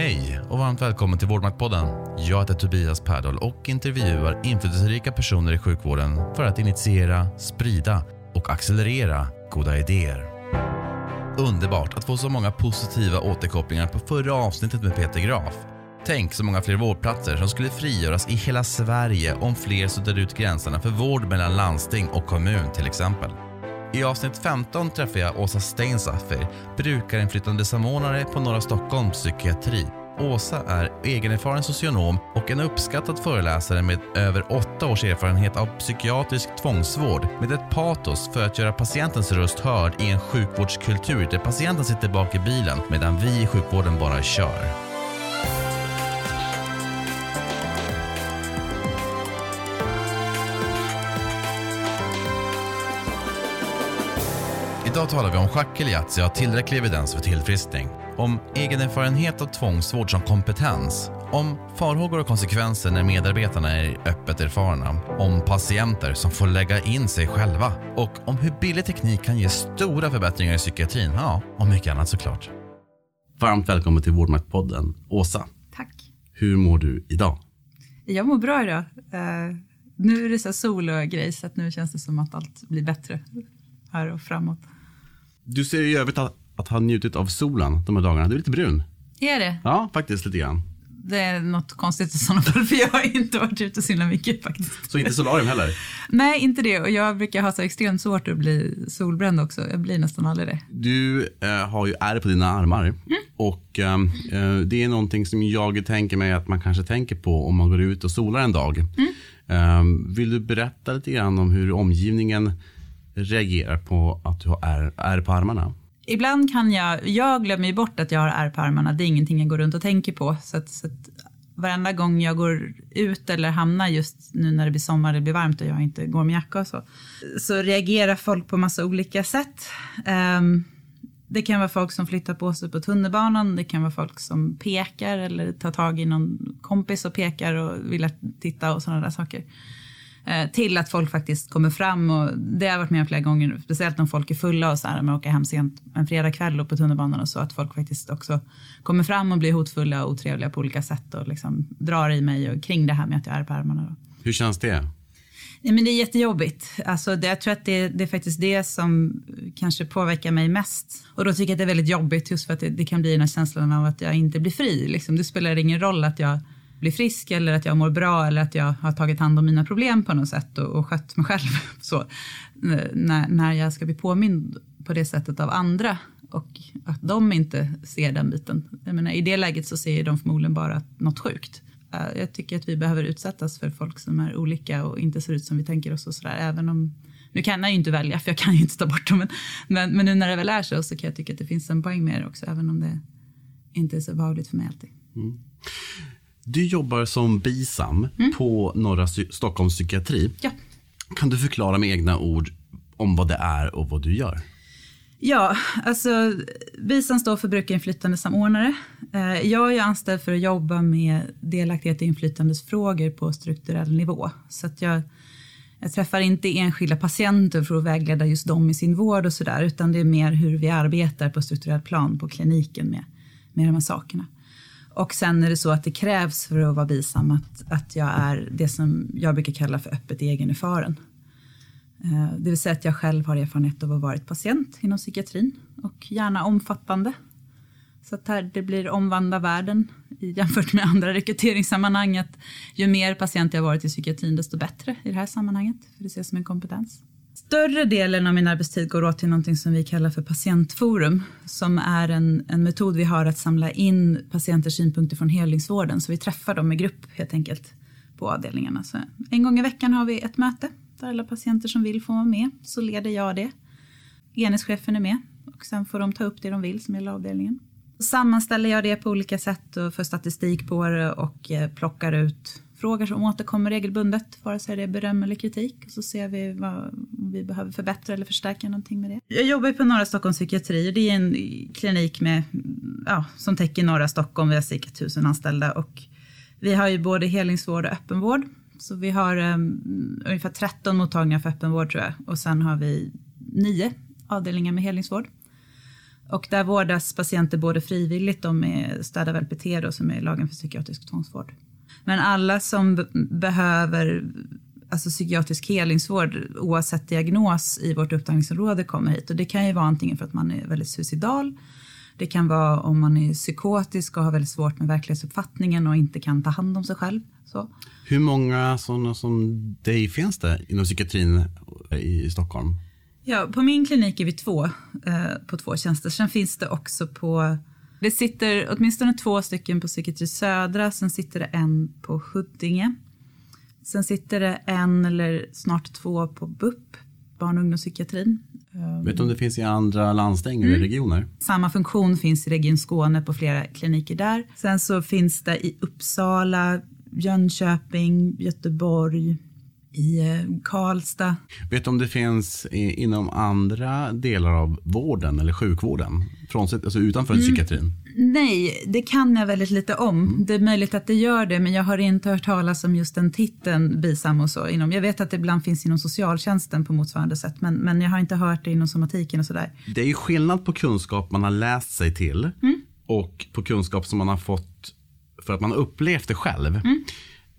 Hej och varmt välkommen till Vårdmaktpodden. Jag heter Tobias Pärdal och intervjuar inflytelserika personer i sjukvården för att initiera, sprida och accelerera goda idéer. Underbart att få så många positiva återkopplingar på förra avsnittet med Peter Graf. Tänk så många fler vårdplatser som skulle frigöras i hela Sverige om fler suddade ut gränserna för vård mellan landsting och kommun till exempel. I avsnitt 15 träffar jag Åsa Steinsaffer, brukarinflytande samordnare på Norra Stockholms psykiatri. Åsa är egenerfaren socionom och en uppskattad föreläsare med över åtta års erfarenhet av psykiatrisk tvångsvård med ett patos för att göra patientens röst hörd i en sjukvårdskultur där patienten sitter bak i bilen medan vi i sjukvården bara kör. Idag talar vi om schack eller Yatzy har tillräcklig evidens för tillfriskning. Om egenerfarenhet av tvångsvård som kompetens. Om farhågor och konsekvenser när medarbetarna är öppet erfarna. Om patienter som får lägga in sig själva. Och om hur billig teknik kan ge stora förbättringar i psykiatrin. Ja, och mycket annat såklart. Varmt välkommen till Vårdmaktpodden. Åsa, Tack. hur mår du idag? Jag mår bra idag. Uh, nu är det så sol och grej så att nu känns det som att allt blir bättre här och framåt. Du ser i övrigt att, att ha njutit av solen de här dagarna. Du är lite brun. Är det? Ja, faktiskt lite grann. Det är något konstigt i sådana fall för jag har inte varit ute så himla mycket faktiskt. Så inte solarium heller? Nej, inte det. Och jag brukar ha så extremt svårt att bli solbränd också. Jag blir nästan aldrig det. Du eh, har ju ärr på dina armar mm. och eh, det är någonting som jag tänker mig att man kanske tänker på om man går ut och solar en dag. Mm. Eh, vill du berätta lite grann om hur omgivningen reagerar på att du har ärr, på armarna? Ibland kan jag, jag glömmer ju bort att jag har ärr på armarna. Det är ingenting jag går runt och tänker på. Så att, så att varenda gång jag går ut eller hamnar just nu när det blir sommar, det blir varmt och jag inte går med jacka och så, så reagerar folk på massa olika sätt. Um, det kan vara folk som flyttar på sig på tunnelbanan, det kan vara folk som pekar eller tar tag i någon kompis och pekar och vill titta och sådana där saker. Eh, till att folk faktiskt kommer fram och det har jag varit med om flera gånger, speciellt om folk är fulla och så här, man åker hem sent en fredagkväll och på tunnelbanan och så, att folk faktiskt också kommer fram och blir hotfulla och otrevliga på olika sätt och liksom drar i mig och kring det här med att jag är på armarna. Hur känns det? Nej, men det är jättejobbigt. Alltså, det, jag tror att det, det, är faktiskt det som kanske påverkar mig mest. Och då tycker jag att det är väldigt jobbigt just för att det, det kan bli den här känslan av att jag inte blir fri. Liksom. Det spelar ingen roll att jag blir frisk eller att jag mår bra eller att jag har tagit hand om mina problem på något sätt och, och skött mig själv. Så, när, när jag ska bli påmind på det sättet av andra och att de inte ser den biten. Jag menar, I det läget så ser de förmodligen bara något sjukt. Eh, jag tycker att vi behöver utsättas för folk som är olika och inte ser ut som vi tänker oss och sådär. Även om, nu kan jag ju inte välja för jag kan ju inte ta bort dem. Men, men, men nu när det väl är så så kan jag tycka att det finns en poäng med det också. Även om det inte är så behagligt för mig alltid. Mm. Du jobbar som BISAM mm. på Norra Stockholms psykiatri. Ja. Kan du förklara med egna ord om vad det är och vad du gör? Ja, alltså BISAM står för brukarinflytande samordnare. Eh, jag är anställd för att jobba med delaktighet och inflytandesfrågor på strukturell nivå. Så att jag, jag träffar inte enskilda patienter för att vägleda just dem i sin vård och sådär, utan det är mer hur vi arbetar på strukturell plan på kliniken med, med de här sakerna. Och sen är det så att det krävs för att vara bisam att, att jag är det som jag brukar kalla för öppet egenerfaren. Eh, det vill säga att jag själv har erfarenhet av att ha varit patient inom psykiatrin och gärna omfattande. Så att här, det blir omvandla världen jämfört med andra rekryteringssammanhang. Att ju mer patient jag varit i psykiatrin desto bättre i det här sammanhanget. För det ses som en kompetens. Större delen av min arbetstid går åt till någonting som vi kallar för patientforum, som är en, en metod vi har att samla in patienters synpunkter från helningsvården, så vi träffar dem i grupp helt enkelt på avdelningarna. Så en gång i veckan har vi ett möte där alla patienter som vill får vara med, så leder jag det. Enhetschefen är med och sen får de ta upp det de vill som gäller avdelningen. Sammanställer jag det på olika sätt och för statistik på det och eh, plockar ut frågor som återkommer regelbundet, vare sig det är beröm eller kritik. Och så ser vi vad vi behöver förbättra eller förstärka någonting med det. Jag jobbar på Norra Stockholms psykiatri. Det är en klinik med, ja, som täcker norra Stockholm. Vi har cirka tusen anställda och vi har ju både helningsvård och öppenvård. Så vi har um, ungefär 13 mottagningar för öppenvård tror jag och sen har vi nio avdelningar med helningsvård. Och där vårdas patienter både frivilligt, de är stöd av LPT då, som är lagen för psykiatrisk tvångsvård. Men alla som behöver alltså psykiatrisk helingsvård oavsett diagnos i vårt upptagningsområde kommer hit. Och det kan ju vara antingen för att man är väldigt suicidal, det kan vara om man är psykotisk och har väldigt svårt med verklighetsuppfattningen och inte kan ta hand om sig själv. Så. Hur många sådana som dig finns det inom psykiatrin i Stockholm? Ja, på min klinik är vi två eh, på två tjänster. Sen finns det också på det sitter åtminstone två stycken på psykiatri södra, sen sitter det en på Huddinge. Sen sitter det en eller snart två på BUP, barn och ungdomspsykiatrin. Vet du om det finns i andra landsting eller mm. regioner? Samma funktion finns i Region Skåne på flera kliniker där. Sen så finns det i Uppsala, Jönköping, Göteborg, i eh, Karlstad. Vet du om det finns inom andra delar av vården eller sjukvården? Frånsett, alltså utanför mm. psykiatrin? Nej, det kan jag väldigt lite om. Mm. Det är möjligt att det gör det, men jag har inte hört talas om just den titeln BISAM och så. Inom, jag vet att det ibland finns inom socialtjänsten på motsvarande sätt, men, men jag har inte hört det inom somatiken och sådär. Det är ju skillnad på kunskap man har läst sig till mm. och på kunskap som man har fått för att man har upplevt det själv. Mm.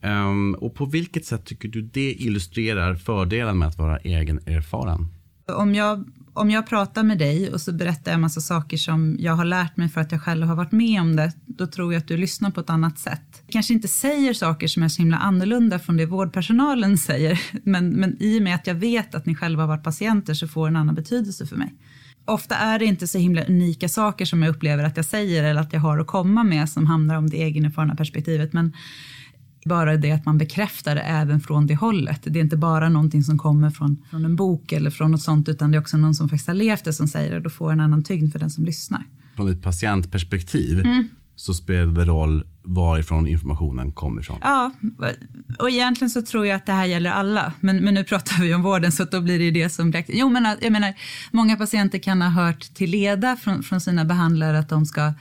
Um, och på vilket sätt tycker du det illustrerar fördelen med att vara egen erfaren? Om jag, om jag pratar med dig och så berättar jag en massa saker som jag har lärt mig för att jag själv har varit med om det, då tror jag att du lyssnar på ett annat sätt. Kanske inte säger saker som är så himla annorlunda från det vårdpersonalen säger, men, men i och med att jag vet att ni själva har varit patienter så får det en annan betydelse för mig. Ofta är det inte så himla unika saker som jag upplever att jag säger eller att jag har att komma med som handlar om det egenerfarna perspektivet, men bara det att man bekräftar det även från det hållet. Det är inte bara någonting som kommer från, från en bok eller från något sånt, utan det är också någon som faktiskt har levt det som säger det. Då får en annan tyngd för den som lyssnar. Från ett patientperspektiv mm. så spelar det roll varifrån informationen kommer ifrån. Ja, och egentligen så tror jag att det här gäller alla. Men, men nu pratar vi om vården så då blir det det som direkt... Jo, men jag menar, många patienter kan ha hört till leda från, från sina behandlare att de ska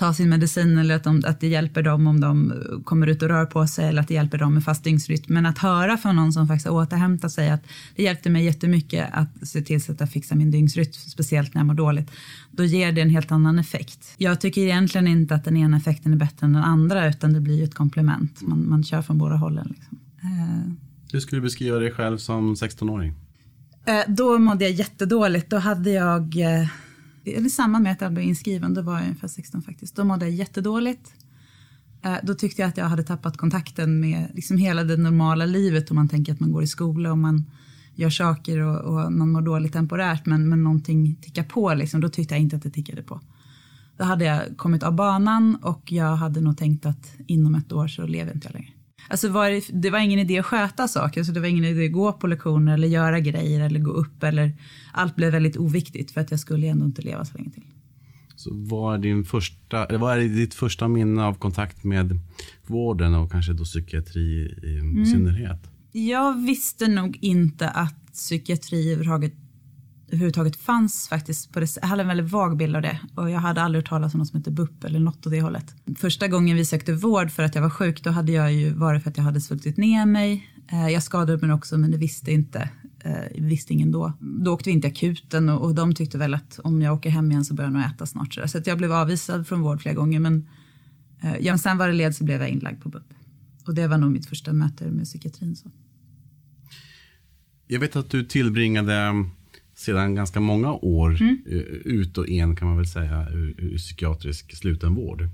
ta sin medicin eller att, de, att det hjälper dem om de kommer ut och rör på sig eller att det hjälper dem med fast dygnsrytm. Men att höra från någon som faktiskt har återhämtat sig att det hjälpte mig jättemycket att se till så att jag fixar min dygnsrytm, speciellt när jag mår dåligt. Då ger det en helt annan effekt. Jag tycker egentligen inte att den ena effekten är bättre än den andra utan det blir ett komplement. Man, man kör från båda hållen. Liksom. Uh. Hur skulle du beskriva dig själv som 16-åring? Uh, då mådde jag jättedåligt. Då hade jag uh, eller i samband med att jag blev inskriven, då var jag ungefär 16 faktiskt, då mådde jag jättedåligt. Eh, då tyckte jag att jag hade tappat kontakten med liksom hela det normala livet om man tänker att man går i skola och man gör saker och, och man mår dåligt temporärt men, men någonting tickar på, liksom, då tyckte jag inte att det tickade på. Då hade jag kommit av banan och jag hade nog tänkt att inom ett år så lever inte jag längre. Alltså var det, det, var ingen idé att sköta saker, så det var ingen idé att gå på lektioner eller göra grejer eller gå upp eller allt blev väldigt oviktigt för att jag skulle ändå inte leva så länge till. Så vad är, din första, vad är ditt första minne av kontakt med vården och kanske då psykiatri i mm. synnerhet? Jag visste nog inte att psykiatri överhuvudtaget överhuvudtaget fanns faktiskt. På det, jag hade en väldigt vag bild av det och jag hade aldrig hört talas om något som heter BUP eller något åt det hållet. Första gången vi sökte vård för att jag var sjuk då hade jag ju varit för att jag hade svultit ner mig. Eh, jag skadade mig också men det visste inte eh, visste ingen då. Då åkte vi inte akuten och, och de tyckte väl att om jag åker hem igen så börjar jag nog äta snart. Så att jag blev avvisad från vård flera gånger men eh, ja, sen var det led så blev jag inlagd på BUP. Och det var nog mitt första möte med psykiatrin. Så. Jag vet att du tillbringade sedan ganska många år mm. Eh, ut och in kan man väl säga ur, ur psykiatrisk slutenvård.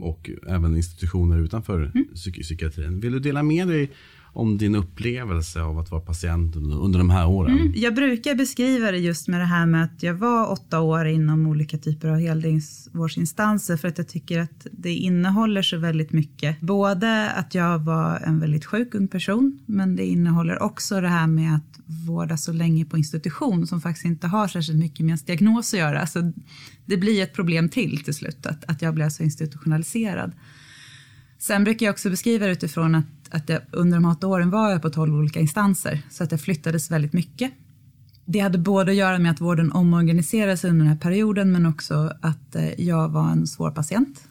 Och även institutioner utanför mm. psykiatrin. Vill du dela med dig om din upplevelse av att vara patient under de här åren? Mm. Jag brukar beskriva det just med det här med att jag var åtta år inom olika typer av heldygnsvårdsinstanser för att jag tycker att det innehåller så väldigt mycket. Både att jag var en väldigt sjuk ung person men det innehåller också det här med att vårda så länge på institution som faktiskt inte har särskilt mycket med ens diagnos att göra. Så det blir ett problem till till slut att, att jag blev så institutionaliserad. Sen brukar jag också beskriva det utifrån att, att jag, under de här åtta åren var jag på tolv olika instanser så att det flyttades väldigt mycket. Det hade både att göra med att vården omorganiserades under den här perioden men också att eh, jag var en svår patient.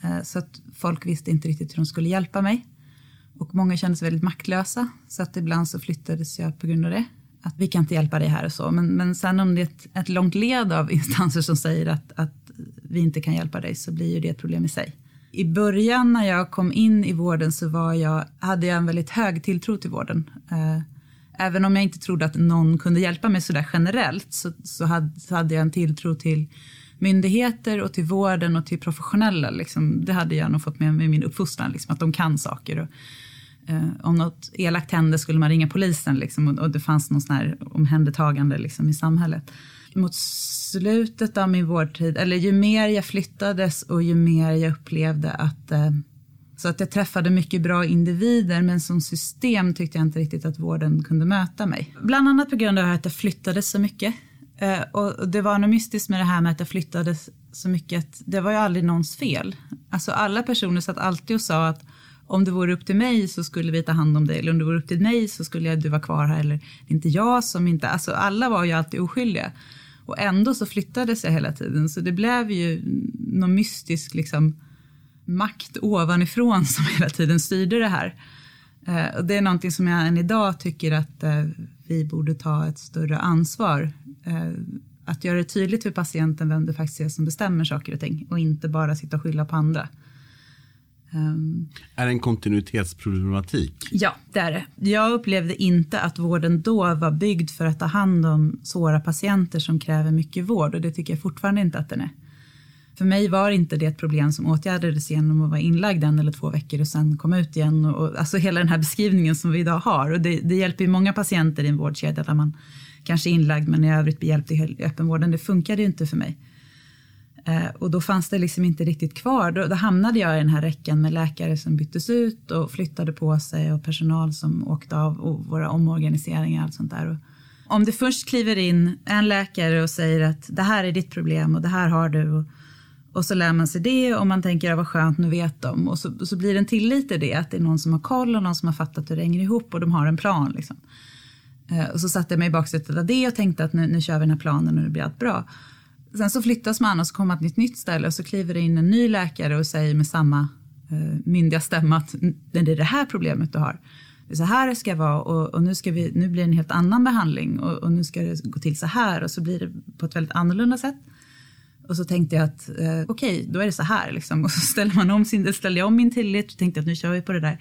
Eh, så att folk visste inte riktigt hur de skulle hjälpa mig. Och många kände sig väldigt maktlösa så att ibland så flyttades jag på grund av det. att vi kan inte hjälpa dig här och så. Men, men sen om det är ett, ett långt led av instanser som säger att, att vi inte kan hjälpa dig så blir ju det ett problem i sig. I början när jag kom in i vården så var jag, hade jag en väldigt hög tilltro till vården. Eh, även om jag inte trodde att någon kunde hjälpa mig sådär generellt så, så, hade, så hade jag en tilltro till myndigheter och till vården och till professionella. Liksom. Det hade jag nog fått med mig i min uppfostran, liksom, att de kan saker. Och, eh, om något elakt hände skulle man ringa polisen liksom, och, och, det fanns någon sån här omhändertagande liksom, i samhället. Mot slutet av min vårdtid, eller ju mer jag flyttades och ju mer jag upplevde att eh, så att jag träffade mycket bra individer men som system tyckte jag inte riktigt att vården kunde möta mig. Bland annat på grund av att jag flyttade så mycket. Eh, och det var något mystiskt med det här med att jag flyttade så mycket att det var ju aldrig någons fel. Alltså alla personer satt alltid och sa att om det vore upp till mig så skulle vi ta hand om dig eller om det vore upp till mig så skulle jag, du vara kvar här eller det är inte jag som inte, alltså alla var ju alltid oskyldiga. Och ändå så flyttades jag hela tiden så det blev ju någon mystisk liksom makt ovanifrån som hela tiden styrde det här. Eh, och det är någonting som jag än idag tycker att eh, vi borde ta ett större ansvar. Eh, att göra det tydligt för patienten vem det faktiskt är som bestämmer saker och ting och inte bara sitta och skylla på andra. Um, är det en kontinuitetsproblematik? Ja, det är det. Jag upplevde inte att vården då var byggd för att ta hand om svåra patienter som kräver mycket vård och det tycker jag fortfarande inte att den är. För mig var inte det ett problem som åtgärdades genom att vara inlagd en eller två veckor och sen komma ut igen. Och, och, alltså hela den här beskrivningen som vi idag har. Och det, det hjälper ju många patienter i en vårdkedja där man kanske är inlagd men i övrigt blir hjälpt i öppenvården. Det funkade ju inte för mig. Eh, och då fanns det liksom inte riktigt kvar. Då, då, hamnade jag i den här räcken med läkare som byttes ut och flyttade på sig och personal som åkte av och våra omorganiseringar och allt sånt där. Och om det först kliver in en läkare och säger att det här är ditt problem och det här har du och och så lär man sig det och man tänker att vad skönt, nu vet de. Och så, så blir det en tillit i det, att det är någon som har koll och någon som har fattat hur det hänger ihop och de har en plan. Liksom. Eh, och så satte jag mig i baksätet av det och tänkte att nu, nu kör vi den här planen och det blir allt bra. Sen så flyttas man och så kommer man till ett nytt ställe och så kliver det in en ny läkare och säger med samma eh, myndiga stämma att det är det här problemet du har. Det är så här det ska vara och, och nu, ska vi, nu blir det en helt annan behandling och, och nu ska det gå till så här och så blir det på ett väldigt annorlunda sätt. Och så tänkte jag att eh, okej, okay, då är det så här. Liksom. Och så ställer man om sin, ställde jag om min tillit och tänkte att nu kör vi på det där.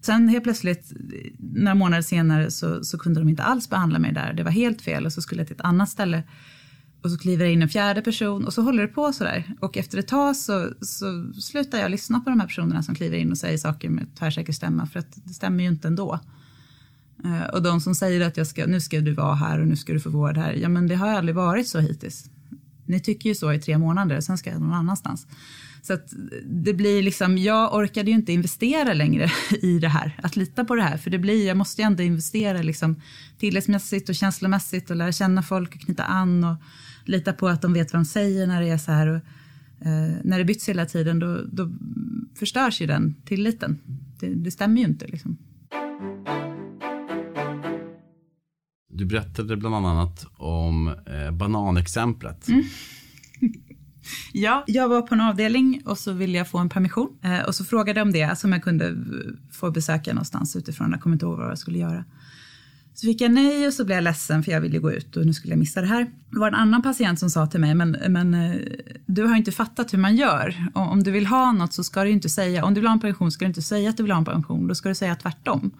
Sen helt plötsligt, några månader senare, så, så kunde de inte alls behandla mig där. Det var helt fel och så skulle jag till ett annat ställe. Och så kliver det in en fjärde person och så håller det på sådär. Och efter ett tag så, så slutar jag lyssna på de här personerna som kliver in och säger saker med tvärsäker stämma för att det stämmer ju inte ändå. Eh, och de som säger att jag ska, nu ska du vara här och nu ska du få vård här. Ja men det har aldrig varit så hittills. Ni tycker ju så i tre månader, sen ska jag någon annanstans. Så att det blir liksom, jag orkade ju inte investera längre i det här, att lita på det här. För det blir, jag måste ju ändå investera liksom tillitsmässigt och känslomässigt och lära känna folk och knyta an och lita på att de vet vad de säger när det är så här. Och, eh, när det byts hela tiden då, då förstörs ju den tilliten. Det, det stämmer ju inte liksom. Du berättade bland annat om eh, bananexemplet. Mm. ja, jag var på en avdelning och så ville jag få en permission. Eh, och så frågade jag om det, alltså om jag kunde få besöka någonstans utifrån. Jag kommer inte ihåg vad jag skulle göra. Så fick jag nej och så blev jag ledsen för jag ville gå ut och nu skulle jag missa det här. Det var en annan patient som sa till mig, men, men eh, du har inte fattat hur man gör. Om du vill ha något så ska du inte säga, om du vill ha en pension ska du inte säga att du vill ha en pension, då ska du säga tvärtom.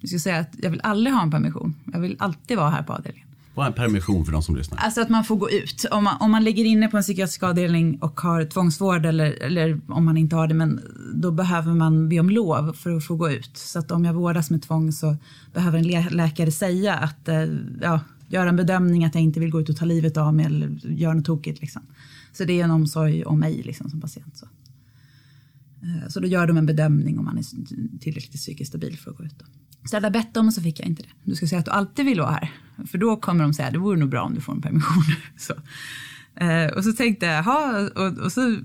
Du ska säga att jag vill aldrig ha en permission. Jag vill alltid vara här på avdelningen. Vad är en permission för de som lyssnar? Alltså att man får gå ut. Om man, om man ligger inne på en psykiatrisk avdelning och har tvångsvård eller, eller om man inte har det, men då behöver man be om lov för att få gå ut. Så att om jag vårdas med tvång så behöver en läkare säga att, eh, ja, göra en bedömning att jag inte vill gå ut och ta livet av mig eller göra något tokigt. Liksom. Så det är en omsorg om mig liksom, som patient. Så. Eh, så då gör de en bedömning om man är tillräckligt psykiskt stabil för att gå ut. Då. Så jag hade bett dem och så fick jag inte det. Du ska säga att du alltid vill vara här. För då kommer de säga, det vore nog bra om du får en permission. så. Eh, och så tänkte jag, jaha, och, och, så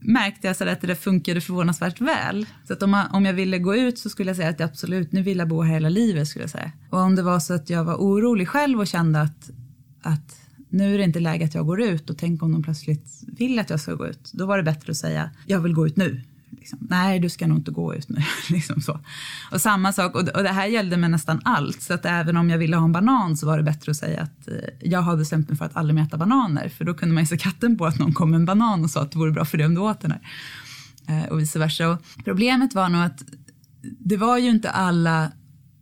märkte jag så att det funkade förvånansvärt väl. Så att om, man, om jag ville gå ut så skulle jag säga att jag absolut, nu vill jag bo här hela livet skulle jag säga. Och om det var så att jag var orolig själv och kände att, att nu är det inte läge att jag går ut och tänk om de plötsligt vill att jag ska gå ut. Då var det bättre att säga, jag vill gå ut nu. Liksom. Nej, du ska nog inte gå ut nu. liksom så. Och samma sak, och, och det här gällde med nästan allt. Så att även om jag ville ha en banan så var det bättre att säga att eh, jag har bestämt mig för att aldrig mer äta bananer. För då kunde man ju se katten på att någon kom med en banan och sa att det vore bra för dig om du åt den här. Eh, och vice versa. Och problemet var nog att det var ju inte alla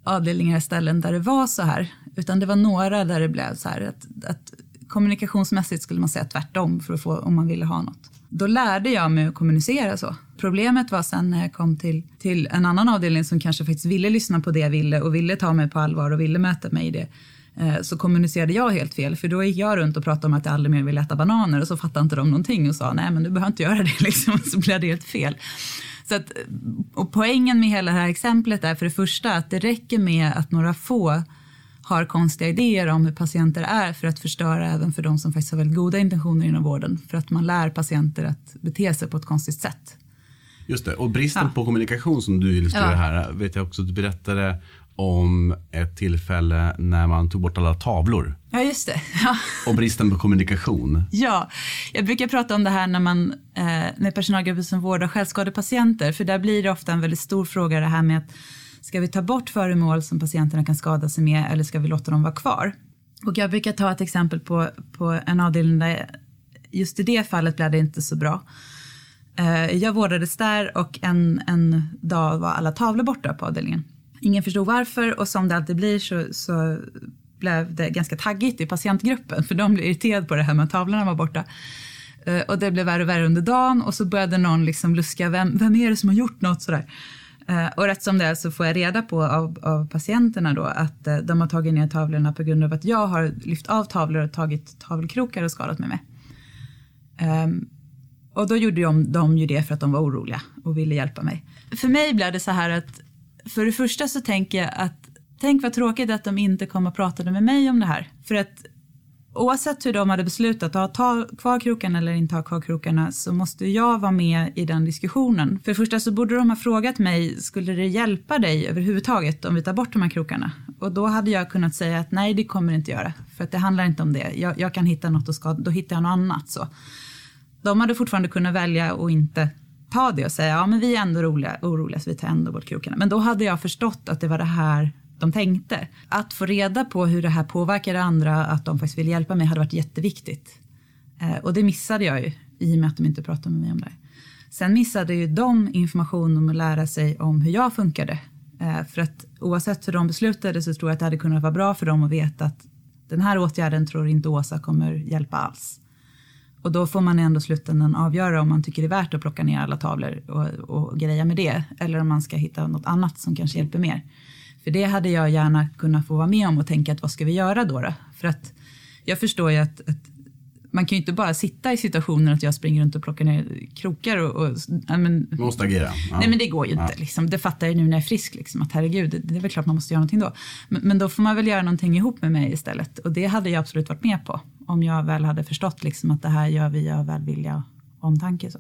avdelningar och ställen där det var så här. Utan det var några där det blev så här att, att kommunikationsmässigt skulle man säga tvärtom för att få om man ville ha något. Då lärde jag mig att kommunicera så. Problemet var sen när jag kom till, till en annan avdelning som kanske faktiskt ville lyssna på det jag ville och ville ta mig på allvar och ville möta mig i det. Eh, så kommunicerade jag helt fel, för då gick jag runt och pratade om att jag aldrig mer ville äta bananer och så fattade inte de någonting och sa nej men du behöver inte göra det liksom, så blev det helt fel. Så att, och poängen med hela det här exemplet är för det första att det räcker med att några få har konstiga idéer om hur patienter är för att förstöra även för de som faktiskt har väldigt goda intentioner inom vården. För att man lär patienter att bete sig på ett konstigt sätt. Just det, och bristen ja. på kommunikation som du illustrerar ja. här vet jag också att du berättade om ett tillfälle när man tog bort alla tavlor. Ja, just det. Ja. Och bristen på kommunikation. Ja, jag brukar prata om det här när man eh, med personalgrupper som vårdar självskadepatienter, för där blir det ofta en väldigt stor fråga det här med att Ska vi ta bort föremål som patienterna kan skada sig med eller ska vi låta dem vara kvar? Och jag brukar ta ett exempel på, på en avdelning där just i det fallet blev det inte så bra. Eh, jag vårdades där och en, en dag var alla tavlor borta på avdelningen. Ingen förstod varför och som det alltid blir så, så blev det ganska taggigt i patientgruppen för de blev irriterade på det här med att tavlorna var borta. Eh, och det blev värre och värre under dagen och så började någon liksom luska, vem, vem är det som har gjort något sådär? Eh, och rätt som det är så får jag reda på av, av patienterna då att eh, de har tagit ner tavlorna på grund av att jag har lyft av tavlor och tagit tavelkrokar och skadat mig med. Um, och då gjorde de, de ju det för att de var oroliga och ville hjälpa mig. För mig blev det så här att för det första så tänker jag att tänk vad tråkigt att de inte kom och pratade med mig om det här. För att oavsett hur de hade beslutat att ta kvar krokarna eller inte ha kvar krokarna så måste jag vara med i den diskussionen. För det första så borde de ha frågat mig, skulle det hjälpa dig överhuvudtaget om vi tar bort de här krokarna? Och då hade jag kunnat säga att nej, det kommer det inte göra. För att det handlar inte om det. Jag, jag kan hitta något och ska, då hittar jag något annat. Så. De hade fortfarande kunnat välja att inte ta det och säga ja men vi är ändå oroliga, oroliga så vi tar ändå bort krokarna. Men då hade jag förstått att det var det här de tänkte. Att få reda på hur det här påverkade andra, att de faktiskt vill hjälpa mig, hade varit jätteviktigt. Eh, och det missade jag ju i och med att de inte pratade med mig om det. Sen missade ju de information om att lära sig om hur jag funkade. Eh, för att oavsett hur de beslutade så tror jag att det hade kunnat vara bra för dem att veta att den här åtgärden tror inte Åsa kommer hjälpa alls. Och då får man ändå slutändan avgöra om man tycker det är värt att plocka ner alla tavlor och, och greja med det. Eller om man ska hitta något annat som kanske hjälper mer. För det hade jag gärna kunnat få vara med om och tänka att vad ska vi göra då? då? För att jag förstår ju att, att man kan ju inte bara sitta i situationen att jag springer runt och plockar ner krokar och... och men, måste agera. Ja. Nej men det går ju inte. Ja. Liksom. Det fattar jag nu när jag är frisk. Liksom, att herregud, det, det är väl klart man måste göra någonting då. Men, men, då får man väl göra någonting ihop med mig istället. Och det hade jag absolut varit med på. Om jag väl hade förstått liksom, att det här gör vi av välvilja och omtanke. Så.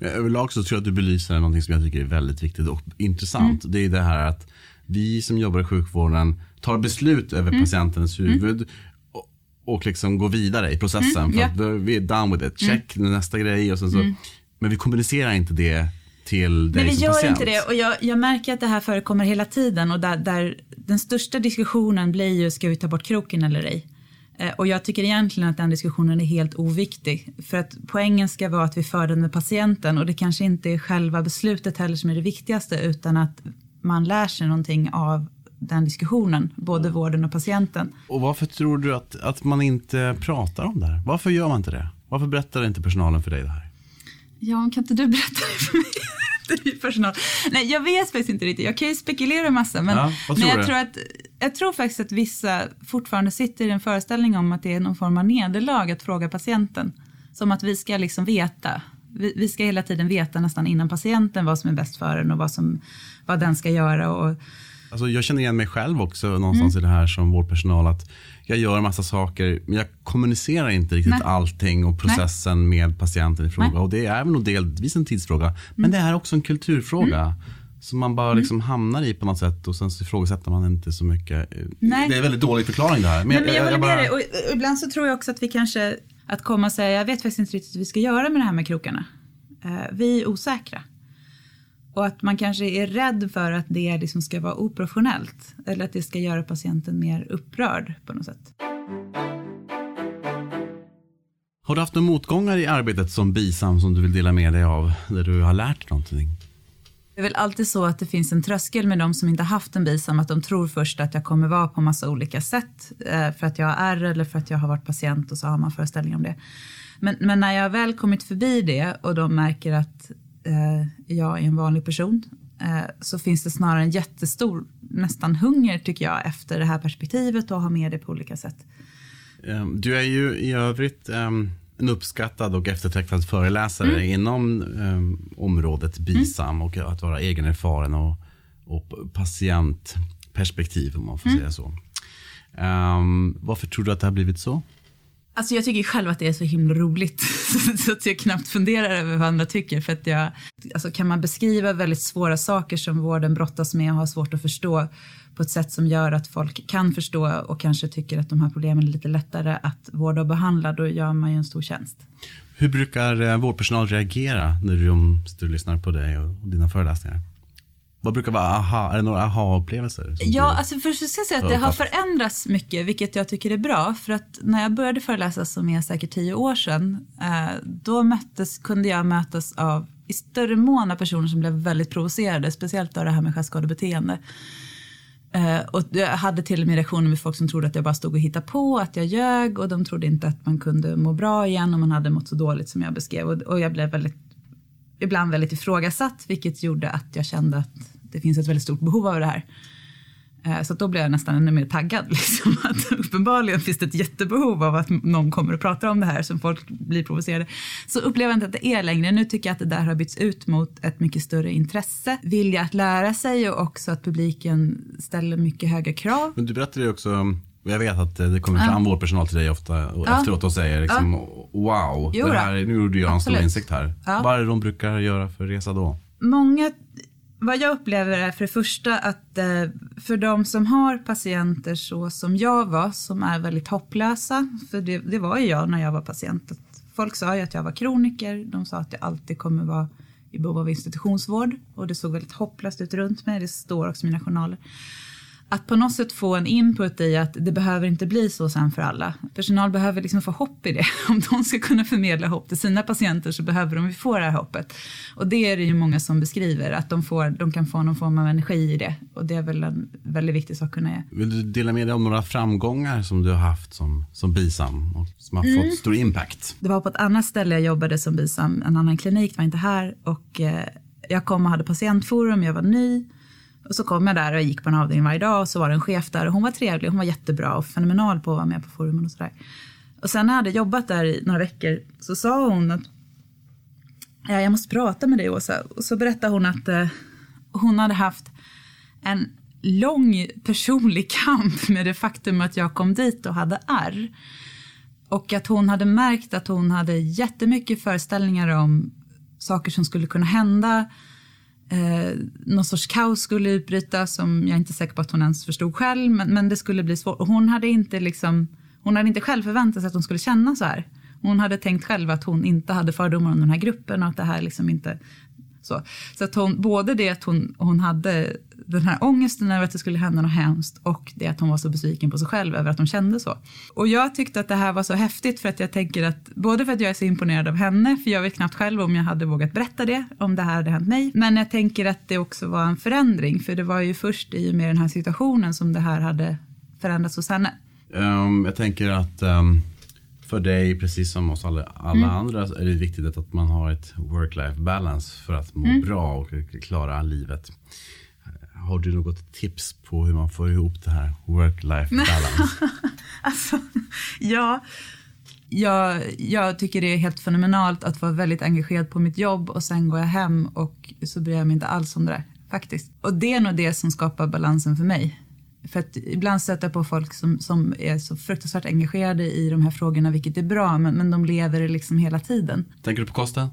Men överlag så tror jag att du belyser någonting som jag tycker är väldigt viktigt och intressant. Mm. Det är det här att vi som jobbar i sjukvården tar beslut över mm. patientens mm. huvud och, och liksom går vidare i processen. Mm. För yeah. att vi är done with it, mm. check nästa grej. Och så, så. Men vi kommunicerar inte det till dig Nej, vi som gör patient. inte det och jag, jag, märker att det här förekommer hela tiden och där, där den största diskussionen blir ju ska vi ta bort kroken eller ej? Eh, och jag tycker egentligen att den diskussionen är helt oviktig. För att poängen ska vara att vi för den med patienten och det kanske inte är själva beslutet heller som är det viktigaste utan att man lär sig någonting av den diskussionen, både vården och patienten. Och varför tror du att, att man inte pratar om det här? Varför gör man inte det? Varför berättar inte personalen för dig det här? Ja, kan inte du berätta det för mig? personal. Nej, jag vet faktiskt inte riktigt. Jag kan ju spekulera en massa, men, ja, men jag, tror att, jag tror faktiskt att vissa fortfarande sitter i en föreställning om att det är någon form av nederlag att fråga patienten. Som att vi ska liksom veta vi, vi, ska hela tiden veta nästan innan patienten vad som är bäst för en och vad, som, vad den ska göra. Och... Alltså jag känner igen mig själv också någonstans mm. i det här som vårdpersonal. Att jag gör en massa saker men jag kommunicerar inte riktigt Nej. allting och processen Nej. med patienten i fråga. Nej. Och det är nog delvis en tidsfråga. Mm. Men det är också en kulturfråga. Mm. Som man bara mm. liksom hamnar i på något sätt och sen så ifrågasätter man inte så mycket. Nej. Det är en väldigt dålig förklaring det här. Men, Nej, men jag, jag, jag, bara... dig. Och ibland så tror jag också att vi kanske att komma och säga, jag vet faktiskt inte riktigt vad vi ska göra med det här med krokarna. Eh, vi är osäkra. Och att man kanske är rädd för att det liksom ska vara oprofessionellt eller att det ska göra patienten mer upprörd på något sätt. Har du haft några motgångar i arbetet som bisam som du vill dela med dig av, där du har lärt dig någonting? Det är väl alltid så att det finns en tröskel med de som inte haft en bisam, att de tror först att jag kommer vara på massa olika sätt eh, för att jag har R eller för att jag har varit patient och så har man föreställning om det. Men, men när jag väl kommit förbi det och de märker att eh, jag är en vanlig person eh, så finns det snarare en jättestor, nästan hunger tycker jag, efter det här perspektivet och ha med det på olika sätt. Ehm, du är ju i övrigt um, en uppskattad och eftertraktad föreläsare mm. inom um, området BISAM mm. och att vara egenerfaren och, och patientperspektiv om man får mm. säga så. Um, varför tror du att det har blivit så? Alltså jag tycker själv att det är så himla roligt så att jag knappt funderar över vad andra tycker. För att jag, alltså kan man beskriva väldigt svåra saker som vården brottas med och har svårt att förstå på ett sätt som gör att folk kan förstå och kanske tycker att de här problemen är lite lättare att vårda och behandla, då gör man ju en stor tjänst. Hur brukar eh, vårdpersonal reagera när du, du lyssnar på dig och dina föreläsningar? Vad brukar vara aha? Är det några aha-upplevelser? Ja, alltså först ska jag säga att det har förändrats mycket, vilket jag tycker är bra. För att när jag började föreläsa, som är säkert tio år sedan, eh, då möttes, kunde jag mötas av i större mån av personer som blev väldigt provocerade, speciellt av det här med självskadebeteende. Uh, och jag hade till och med reaktioner med folk som trodde att jag bara stod och hittade på, att jag ljög och de trodde inte att man kunde må bra igen om man hade mått så dåligt som jag beskrev. Och, och jag blev väldigt, ibland väldigt ifrågasatt, vilket gjorde att jag kände att det finns ett väldigt stort behov av det här. Eh, så då blev jag nästan ännu mer taggad. Liksom. Att uppenbarligen finns det ett jättebehov av att någon kommer och pratar om det här som folk blir provocerade. Så upplever jag inte att det är längre. Nu tycker jag att det där har bytts ut mot ett mycket större intresse, vilja att lära sig och också att publiken ställer mycket högre krav. Men du berättade ju också jag vet att det kommer fram ja. vårdpersonal till dig ofta och ja. efteråt och säger liksom, ja. wow, det här, nu gjorde jag en stor insikt här. Ja. Vad är det de brukar göra för resa då? Många vad jag upplever är för det första att eh, för de som har patienter så som jag var, som är väldigt hopplösa, för det, det var ju jag när jag var patient. Folk sa ju att jag var kroniker, de sa att jag alltid kommer vara i behov av institutionsvård och det såg väldigt hopplöst ut runt mig, det står också i mina journaler att på något sätt få en input i att det behöver inte bli så sen för alla. Personal behöver liksom få hopp i det. Om de ska kunna förmedla hopp till sina patienter så behöver de få det här hoppet. Och det är det ju många som beskriver, att de, får, de kan få någon form av energi i det. Och det är väl en väldigt viktig sak att kunna ge. Vill du dela med dig om några framgångar som du har haft som, som BISAM och som har mm. fått stor impact? Det var på ett annat ställe jag jobbade som BISAM, en annan klinik, var inte här. Och eh, jag kom och hade patientforum, jag var ny. Och så kom jag där och gick på en avdelning varje dag och så var det en chef där och hon var trevlig, hon var jättebra och fenomenal på att vara med på forumen och sådär. Och sen när jag hade jobbat där i några veckor så sa hon att ja, jag måste prata med dig Åsa. Och så berättade hon att eh, hon hade haft en lång personlig kamp med det faktum att jag kom dit och hade R. Och att hon hade märkt att hon hade jättemycket föreställningar om saker som skulle kunna hända eh, någon sorts kaos skulle utbryta som jag inte är säker på att hon ens förstod själv. Men, men det skulle bli svårt. hon hade inte liksom, hon hade inte själv förväntat sig att hon skulle känna så här. Hon hade tänkt själv att hon inte hade fördomar om den här gruppen och att det här liksom inte så, så att hon, både det att hon, hon hade den här ångesten över att det skulle hända något hemskt och det att hon var så besviken på sig själv över att hon kände så. Och jag tyckte att det här var så häftigt för att jag tänker att både för att jag är så imponerad av henne, för jag vet knappt själv om jag hade vågat berätta det, om det här hade hänt mig. Men jag tänker att det också var en förändring, för det var ju först i och med den här situationen som det här hade förändrats hos henne. Um, jag tänker att um för dig, precis som oss alla, alla mm. andra, är det viktigt att man har ett work-life balance för att må mm. bra och klara livet. Har du något tips på hur man får ihop det här work-life balance? alltså, ja, jag, jag tycker det är helt fenomenalt att vara väldigt engagerad på mitt jobb och sen går jag hem och så bryr jag mig inte alls om det där. Faktiskt. Och det är nog det som skapar balansen för mig. För att ibland stöter jag på folk som, som är så fruktansvärt engagerade i de här frågorna, vilket är bra, men, men de lever det liksom hela tiden. Tänker du på kosten?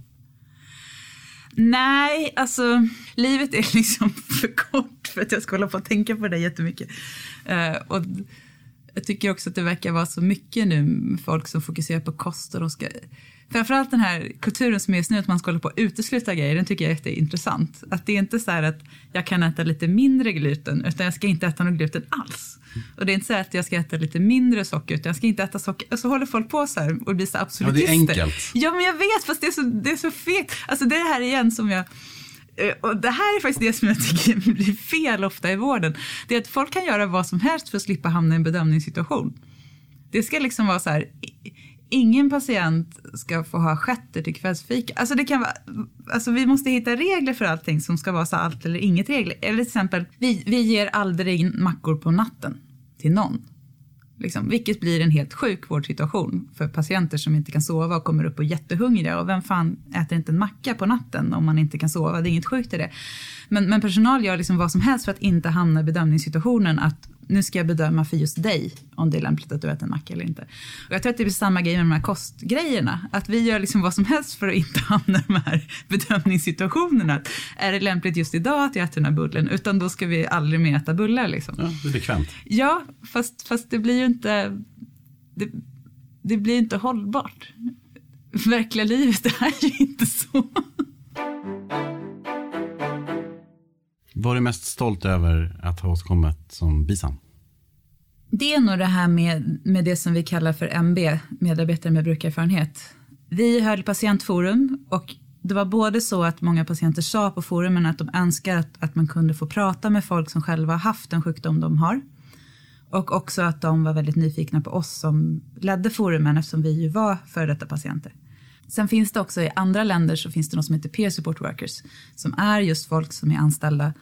Nej, alltså livet är liksom för kort för att jag ska hålla på att tänka på det jättemycket. Uh, och Jag tycker också att det verkar vara så mycket nu med folk som fokuserar på kost och de ska Framförallt den här kulturen som är just nu, att man ska hålla på att utesluta grejer, den tycker jag är jätteintressant. Att det är inte så här att jag kan äta lite mindre gluten, utan jag ska inte äta någon gluten alls. Och det är inte så att jag ska äta lite mindre socker, utan jag ska inte äta socker. Och så håller folk på så här och blir så absolutister. Ja, det är enkelt. Ja, men jag vet, fast det är så, det är så fegt. Alltså det är det här igen som jag Eh, och det här är faktiskt det som jag tycker blir fel ofta i vården. Det är att folk kan göra vad som helst för att slippa hamna i en bedömningssituation. Det ska liksom vara så här, ingen patient ska få ha skötter till kvällsfika. Alltså det kan vara, alltså vi måste hitta regler för allting som ska vara så allt eller inget regler. Eller till exempel, vi, vi ger aldrig mackor på natten till någon. Liksom, vilket blir en helt sjuk vårdsituation för patienter som inte kan sova och kommer upp och är jättehungriga. Och vem fan äter inte en macka på natten om man inte kan sova? Det är inget sjukt i det. Men, men personal gör liksom vad som helst för att inte hamna i bedömningssituationen att nu ska jag bedöma för just dig om det är lämpligt att du äter en macka eller inte. Och jag tror att det blir samma grej med de här kostgrejerna. Att vi gör liksom vad som helst för att inte hamna i de här bedömningssituationerna. Är det lämpligt just idag att jag äter den här bullen? Utan då ska vi aldrig mer äta bullar. Liksom. Ja, det är bekvämt. Ja, fast, fast det blir ju inte, det, det blir inte hållbart. Verkliga livet är ju inte så. Vad är du mest stolt över att ha åstadkommit som BISAM? Det är nog det här med, med det som vi kallar för MB, medarbetare med brukarerfarenhet. Vi höll patientforum och det var både så att många patienter sa på forumen att de önskar att, att man kunde få prata med folk som själva haft en sjukdom de har. Och också att de var väldigt nyfikna på oss som ledde forumen eftersom vi ju var före detta patienter. Sen finns det också i andra länder så finns det något som heter peer support workers som är just folk som är anställda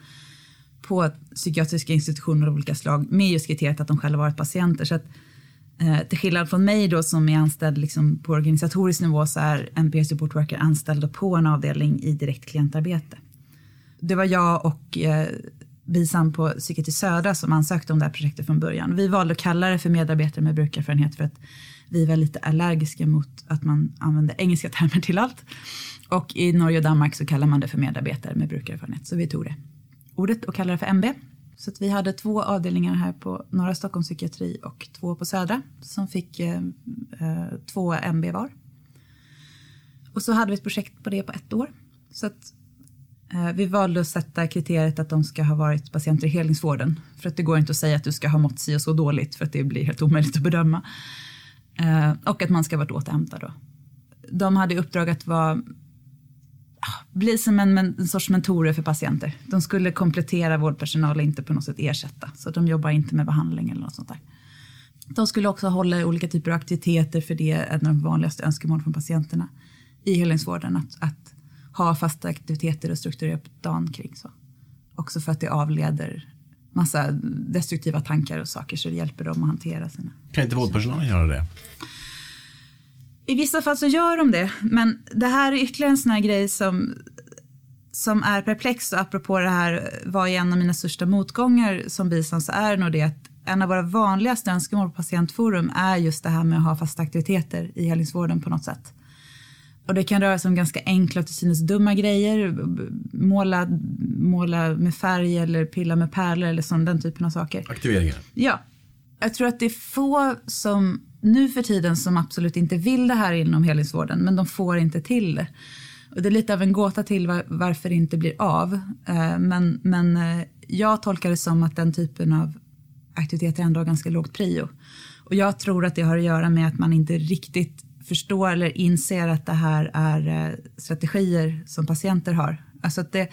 på psykiatriska institutioner av olika slag med just kriteriet att de själva varit patienter. Så att, eh, till skillnad från mig då som är anställd liksom på organisatorisk nivå så är en peer support worker anställd på en avdelning i direkt klientarbete. Det var jag och eh, Bisan på Psykiatri Södra som ansökte om det här projektet från början. Vi valde att kalla det för medarbetare med brukarerfarenhet för att vi var lite allergiska mot att man använde engelska termer till allt. Och i Norge och Danmark så kallar man det för medarbetare med brukarerfarenhet. Så vi tog det ordet och kallade det för MB. Så att vi hade två avdelningar här på norra Stockholms psykiatri och två på södra som fick eh, eh två MB var. Och så hade vi ett projekt på det på ett år. Så att eh, vi valde att sätta kriteriet att de ska ha varit patienter i helingsvården. För att det går inte att säga att du ska ha mått si och så dåligt för att det blir helt omöjligt att bedöma. Eh, och att man ska vara återhämtad då. De hade i uppdrag att vara bli som en, en sorts mentorer för patienter. De skulle komplettera vårdpersonal och inte på något sätt ersätta. Så de jobbar inte med behandling eller något sånt där. De skulle också hålla olika typer av aktiviteter för det är en av de vanligaste önskemålen från patienterna i helhetsvården. Att, att ha fasta aktiviteter och strukturera upp dagen kring så. Också för att det avleder massa destruktiva tankar och saker så det hjälper dem att hantera sina. Kan inte vårdpersonalen göra det? I vissa fall så gör de det, men det här är ytterligare en sån här grej som, som är perplex och apropå det här var en av mina största motgångar som bistånd så är nog det att en av våra vanligaste önskemål på patientforum är just det här med att ha fasta aktiviteter i helhetsvården på något sätt. Och det kan röra sig om ganska enkla och till synes dumma grejer. Måla, måla med färg eller pilla med pärlor eller sån, den typen av saker. Aktiveringar. Ja. Jag tror att det är få som nu för tiden som absolut inte vill det här inom helhetsvården, men de får inte till det. Och det är lite av en gåta till var, varför det inte blir av. Eh, men, men eh, jag tolkar det som att den typen av aktiviteter ändå har ganska lågt prio. Och jag tror att det har att göra med att man inte riktigt förstår eller inser att det här är eh, strategier som patienter har. Alltså att det,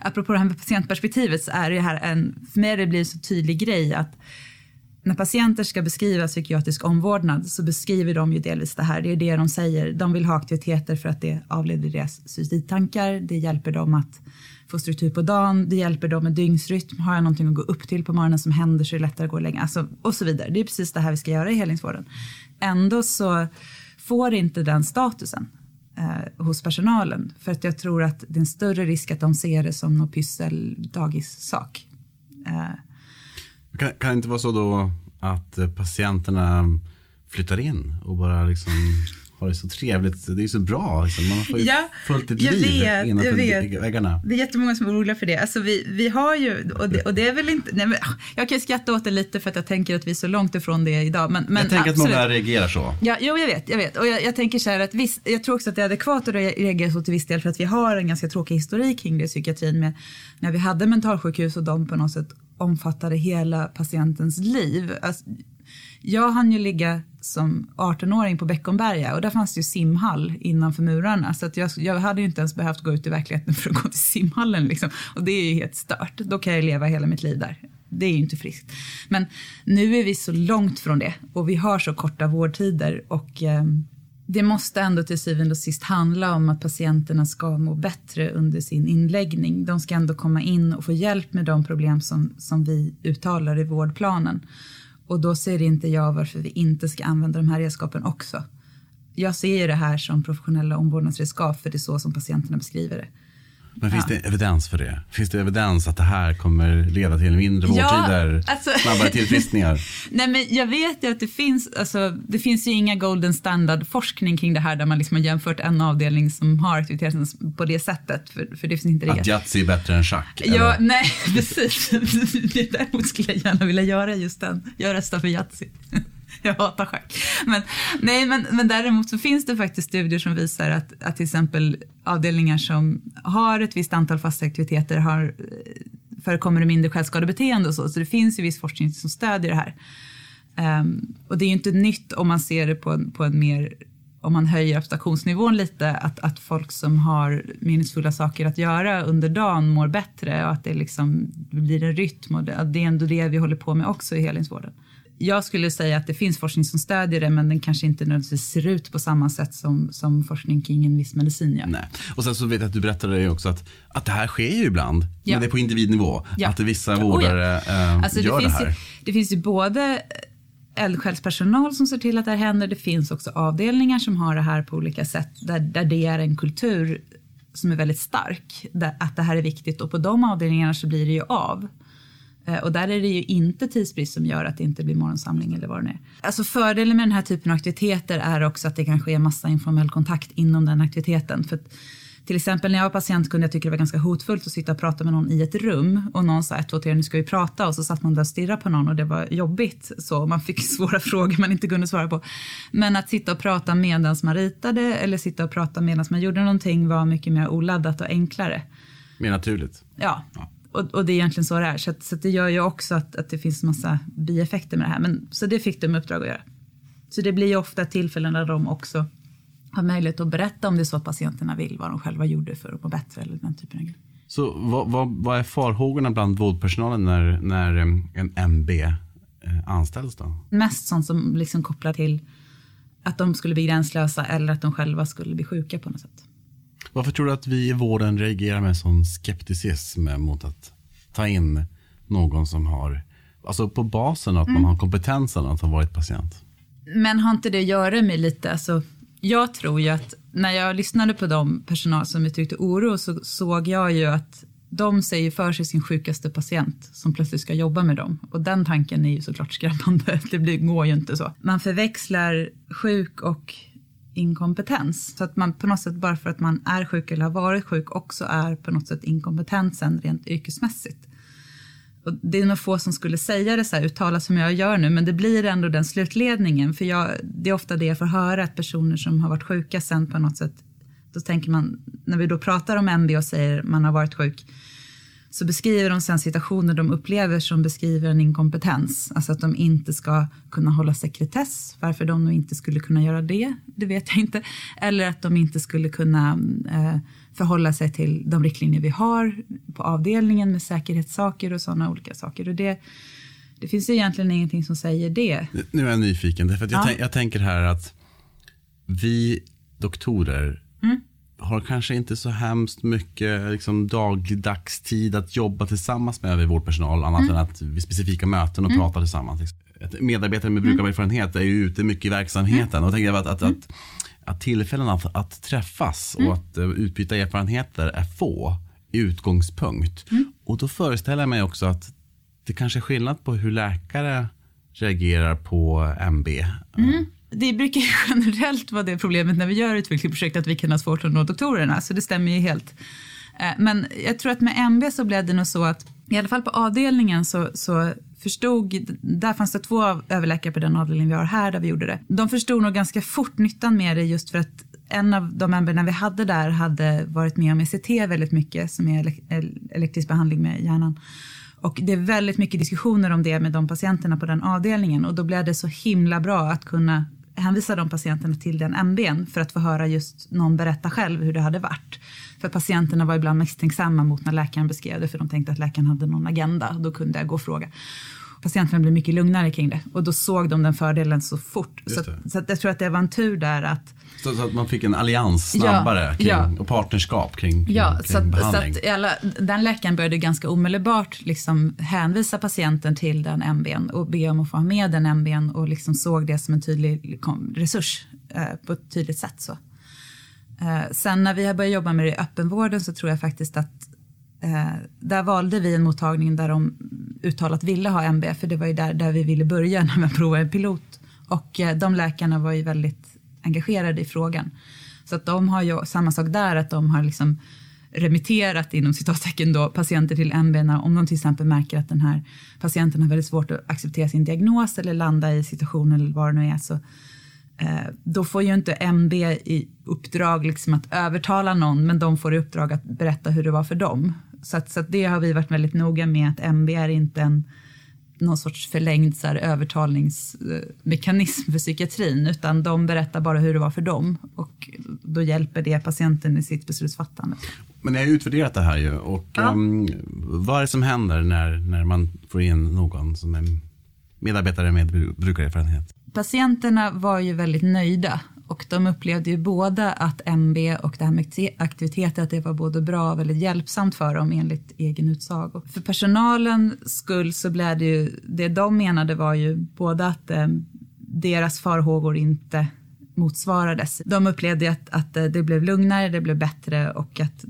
apropå det här med patientperspektivet så är det här en, för mig det blir en så tydlig grej att när patienter ska beskriva psykiatrisk omvårdnad så beskriver de ju delvis det här. Det är det de säger. De vill ha aktiviteter för att det avleder deras suicidtankar. Det hjälper dem att få struktur på dagen. Det hjälper dem med dygnsrytm. Har jag någonting att gå upp till på morgonen som händer så är det lättare att gå länge. Alltså, och så vidare. Det är precis det här vi ska göra i helningsvården. Ändå så får inte den statusen eh, hos personalen. För att jag tror att det är en större risk att de ser det som någon pyssel dagissak. Eh, kan, kan det inte vara så då att patienterna flyttar in och bara liksom har det så trevligt. Det är så bra. Liksom. Man får ju Ja, fullt ett jag liv vet, innanför vet. väggarna. Det är jättemånga som är oroliga för det. Alltså vi, vi har ju, och det, och det är väl inte, nej men, ah, jag kan ju skratta åt det lite för att jag tänker att vi är så långt ifrån det idag. Men, men jag tänker absolut. att många reagerar så. Ja, jo, jag vet, jag vet. Och jag, jag tänker så här att visst, jag tror också att det är adekvat att re- reagera så till viss del för att vi har en ganska tråkig historik kring det i psykiatrin med när vi hade mentalsjukhus och de på något sätt omfattade hela patientens liv. Alltså, jag hann ju ligga som 18-åring på Beckomberga och där fanns det ju simhall innanför murarna så att jag, jag hade ju inte ens behövt gå ut i verkligheten för att gå till simhallen liksom. Och det är ju helt stört. Då kan jag leva hela mitt liv där. Det är ju inte friskt. Men nu är vi så långt från det och vi har så korta vårdtider och eh, det måste ändå till syvende och sist handla om att patienterna ska må bättre under sin inläggning. De ska ändå komma in och få hjälp med de problem som, som vi uttalar i vårdplanen. Och då ser inte jag varför vi inte ska använda de här redskapen också. Jag ser ju det här som professionella omvårdnadsredskap för det är så som patienterna beskriver det. Men finns det evidens för det? Finns det evidens att det här kommer leda till mindre Ja, vårdtider, alltså- snabbare tillfriskningar? Nej, men jag vet ju att det finns, alltså, det finns ju inga golden standard forskning kring det här där man liksom har jämfört en avdelning som har aktiviteten på det sättet. För, för det finns inte det. Att Yatzy är bättre än schack? Ja, eller? nej, precis. Däremot skulle jag gärna vilja göra just den. Jag röstar för Yatzy. Jag hatar schack. Men, nej, men, men däremot så finns det faktiskt studier som visar att, att till exempel avdelningar som har ett visst antal fasta aktiviteter har, eh, förekommer det mindre självskadebeteende och så. Så det finns ju viss forskning som stödjer det här. Um, och det är ju inte nytt om man ser det på, en- på en mer om man höjer abstraktionsnivån lite, att, att folk som har meningsfulla saker att göra under dagen mår bättre och att det liksom blir en rytm och det, att det är ändå det vi håller på med också i helhetsvården. Jag skulle säga att det finns forskning som stödjer det men den kanske inte nödvändigtvis ser ut på samma sätt som, som forskning kring en viss medicin gör. Nej. Och sen så vet jag att du berättade ju också att, att det här sker ju ibland, Ja. men det är på individnivå. Ja. Att vissa Ja, oh ja. vårdare eh, Alltså, gör det, finns här. Ju, det finns ju både eldsjälspersonal som ser till att det här händer. Det finns också avdelningar som har det här på olika sätt där, där det är en kultur som är väldigt stark. Där, att det här är viktigt och på de avdelningarna så blir det ju av. Eh, Och där är det ju inte tidsbrist som gör att det inte blir morgonsamling eller vad det nu är. Alltså fördelen med den här typen av aktiviteter är också att det kan ske massa informell kontakt inom den aktiviteten. För att, till exempel när jag var patient kunde jag tycka det var ganska hotfullt att sitta och prata med någon i ett rum och någon sa ett, två, tre, nu ska vi prata och så satt man där och stirrade på någon och det var jobbigt så man fick svåra frågor man inte kunde svara på. Men att sitta och prata medan man ritade eller sitta och prata medan man gjorde någonting var mycket mer oladdat och enklare. Mer naturligt. Ja, och, och det är egentligen så det är. Så, att, så att det gör ju också att, att det finns massa bieffekter med det här. Men, så det fick de uppdrag att göra. Så det blir ju ofta tillfällen där de också har möjlighet att berätta om det är så att patienterna vill, vad de själva gjorde för att må bättre eller den typen av grejer. Så vad, vad, vad är farhågorna bland vårdpersonalen när, när eh, en MB eh, anställs då? Mest sånt som liksom kopplar till att de skulle bli gränslösa eller att de själva skulle bli sjuka på något sätt. Varför tror du att vi i vården reagerar med sån skepticism mot att ta in någon som har, alltså på basen att Mm. man har kompetensen att ha varit patient? Men har inte det att göra med lite, alltså, jag tror ju att när jag lyssnade på de personal som uttryckte oro så såg jag ju att de säger för sig sin sjukaste patient som plötsligt ska jobba med dem. Och den tanken är ju såklart skrämmande, det blir, går ju inte så. Man förväxlar sjuk och inkompetens. Så att man på något sätt bara för att man är sjuk eller har varit sjuk också är på något sätt inkompetent sen rent yrkesmässigt. Och det är nog få som skulle säga det så här, uttala som jag gör nu, men det blir ändå den slutledningen. För jag, det är ofta det jag får höra, att personer som har varit sjuka sen på något sätt, då tänker man, när vi då pratar om MB och säger man har varit sjuk, så beskriver de sen situationer de upplever som beskriver en inkompetens. Alltså att de inte ska kunna hålla sekretess. Varför de nog inte skulle kunna göra det, det vet jag inte. Eller att de inte skulle kunna eh, förhålla sig till de riktlinjer vi har på avdelningen med säkerhetssaker och sådana olika saker. Och det, det finns ju egentligen ingenting som säger det. Nu är jag nyfiken, att jag, Ja. tänk, jag tänker här att vi doktorer Mm. Har kanske inte så hemskt mycket liksom, dagligdags tid att jobba tillsammans med vårdpersonal annat Mm. än att vid specifika möten och prata tillsammans. Liksom. Ett medarbetare med brukarerfarenhet är ju ute mycket i verksamheten och tänker att, att, att, att tillfällen att, att träffas och att eh, utbyta erfarenheter är få i utgångspunkt. Och då föreställer jag mig också att det kanske är skillnad på hur läkare reagerar på MB. Det brukar ju generellt vara det problemet när vi gör utvecklingsprojekt att vi kan ha svårt att nå doktorerna, så det stämmer ju helt. Eh, men jag tror att med MB så blev det nog så att i alla fall på avdelningen så, så förstod, där fanns det två överläkare på den avdelning vi har här där vi gjorde det. De förstod nog ganska fort nyttan med det just för att en av de ämnena vi hade där hade varit med om ECT väldigt mycket som är elektrisk behandling med hjärnan. Och det är väldigt mycket diskussioner om det med de patienterna på den avdelningen och då blev det så himla bra att kunna hänvisa de patienterna till den MBn för att få höra just någon berätta själv hur det hade varit. För patienterna var ibland misstänksamma mot när läkaren beskrev det för de tänkte att läkaren hade någon agenda. Då kunde jag gå och fråga. Patienterna blev mycket lugnare kring det och då såg de den fördelen så fort. Så, så jag tror att det var en tur där att så, så, att man fick en allians snabbare ja, kring, ja. och partnerskap kring, kring, ja, kring så att, behandling. Så att alla, den läkaren började ganska omedelbart liksom hänvisa patienten till den MBn och be om att få ha med den MBn och liksom såg det som en tydlig resurs eh, på ett tydligt sätt. Så. Eh, sen när vi har börjat jobba med det i öppenvården så tror jag faktiskt att eh, där valde vi en mottagning där de uttalat ville ha MB för det var ju där, där vi ville börja när man provade en pilot. Och eh, de läkarna var ju väldigt engagerade i frågan. Så att de har ju samma sak där, att de har liksom remitterat inom citattecken då patienter till MB om de till exempel märker att den här patienten har väldigt svårt att acceptera sin diagnos eller landa i situationen eller vad det nu är så eh, då får ju inte MB i uppdrag liksom att övertala någon men de får i uppdrag att berätta hur det var för dem. Så, att, så att det har vi varit väldigt noga med att MB är inte en någon sorts förlängd så här, övertalningsmekanism för psykiatrin utan de berättar bara hur det var för dem och då hjälper det patienten i sitt beslutsfattande. Men ni har utvärderat det här ju och ja. um, vad är det som händer när, när man får in någon som är medarbetare med brukarerfarenhet? Patienterna var ju väldigt nöjda och de upplevde ju både att MB och det här med aktiviteter att det var både bra och väldigt hjälpsamt för dem enligt egen utsago. För personalen skull så blev det ju, det de menade var ju både att eh, deras farhågor inte motsvarades. De upplevde att, att eh, det blev lugnare, det blev bättre och att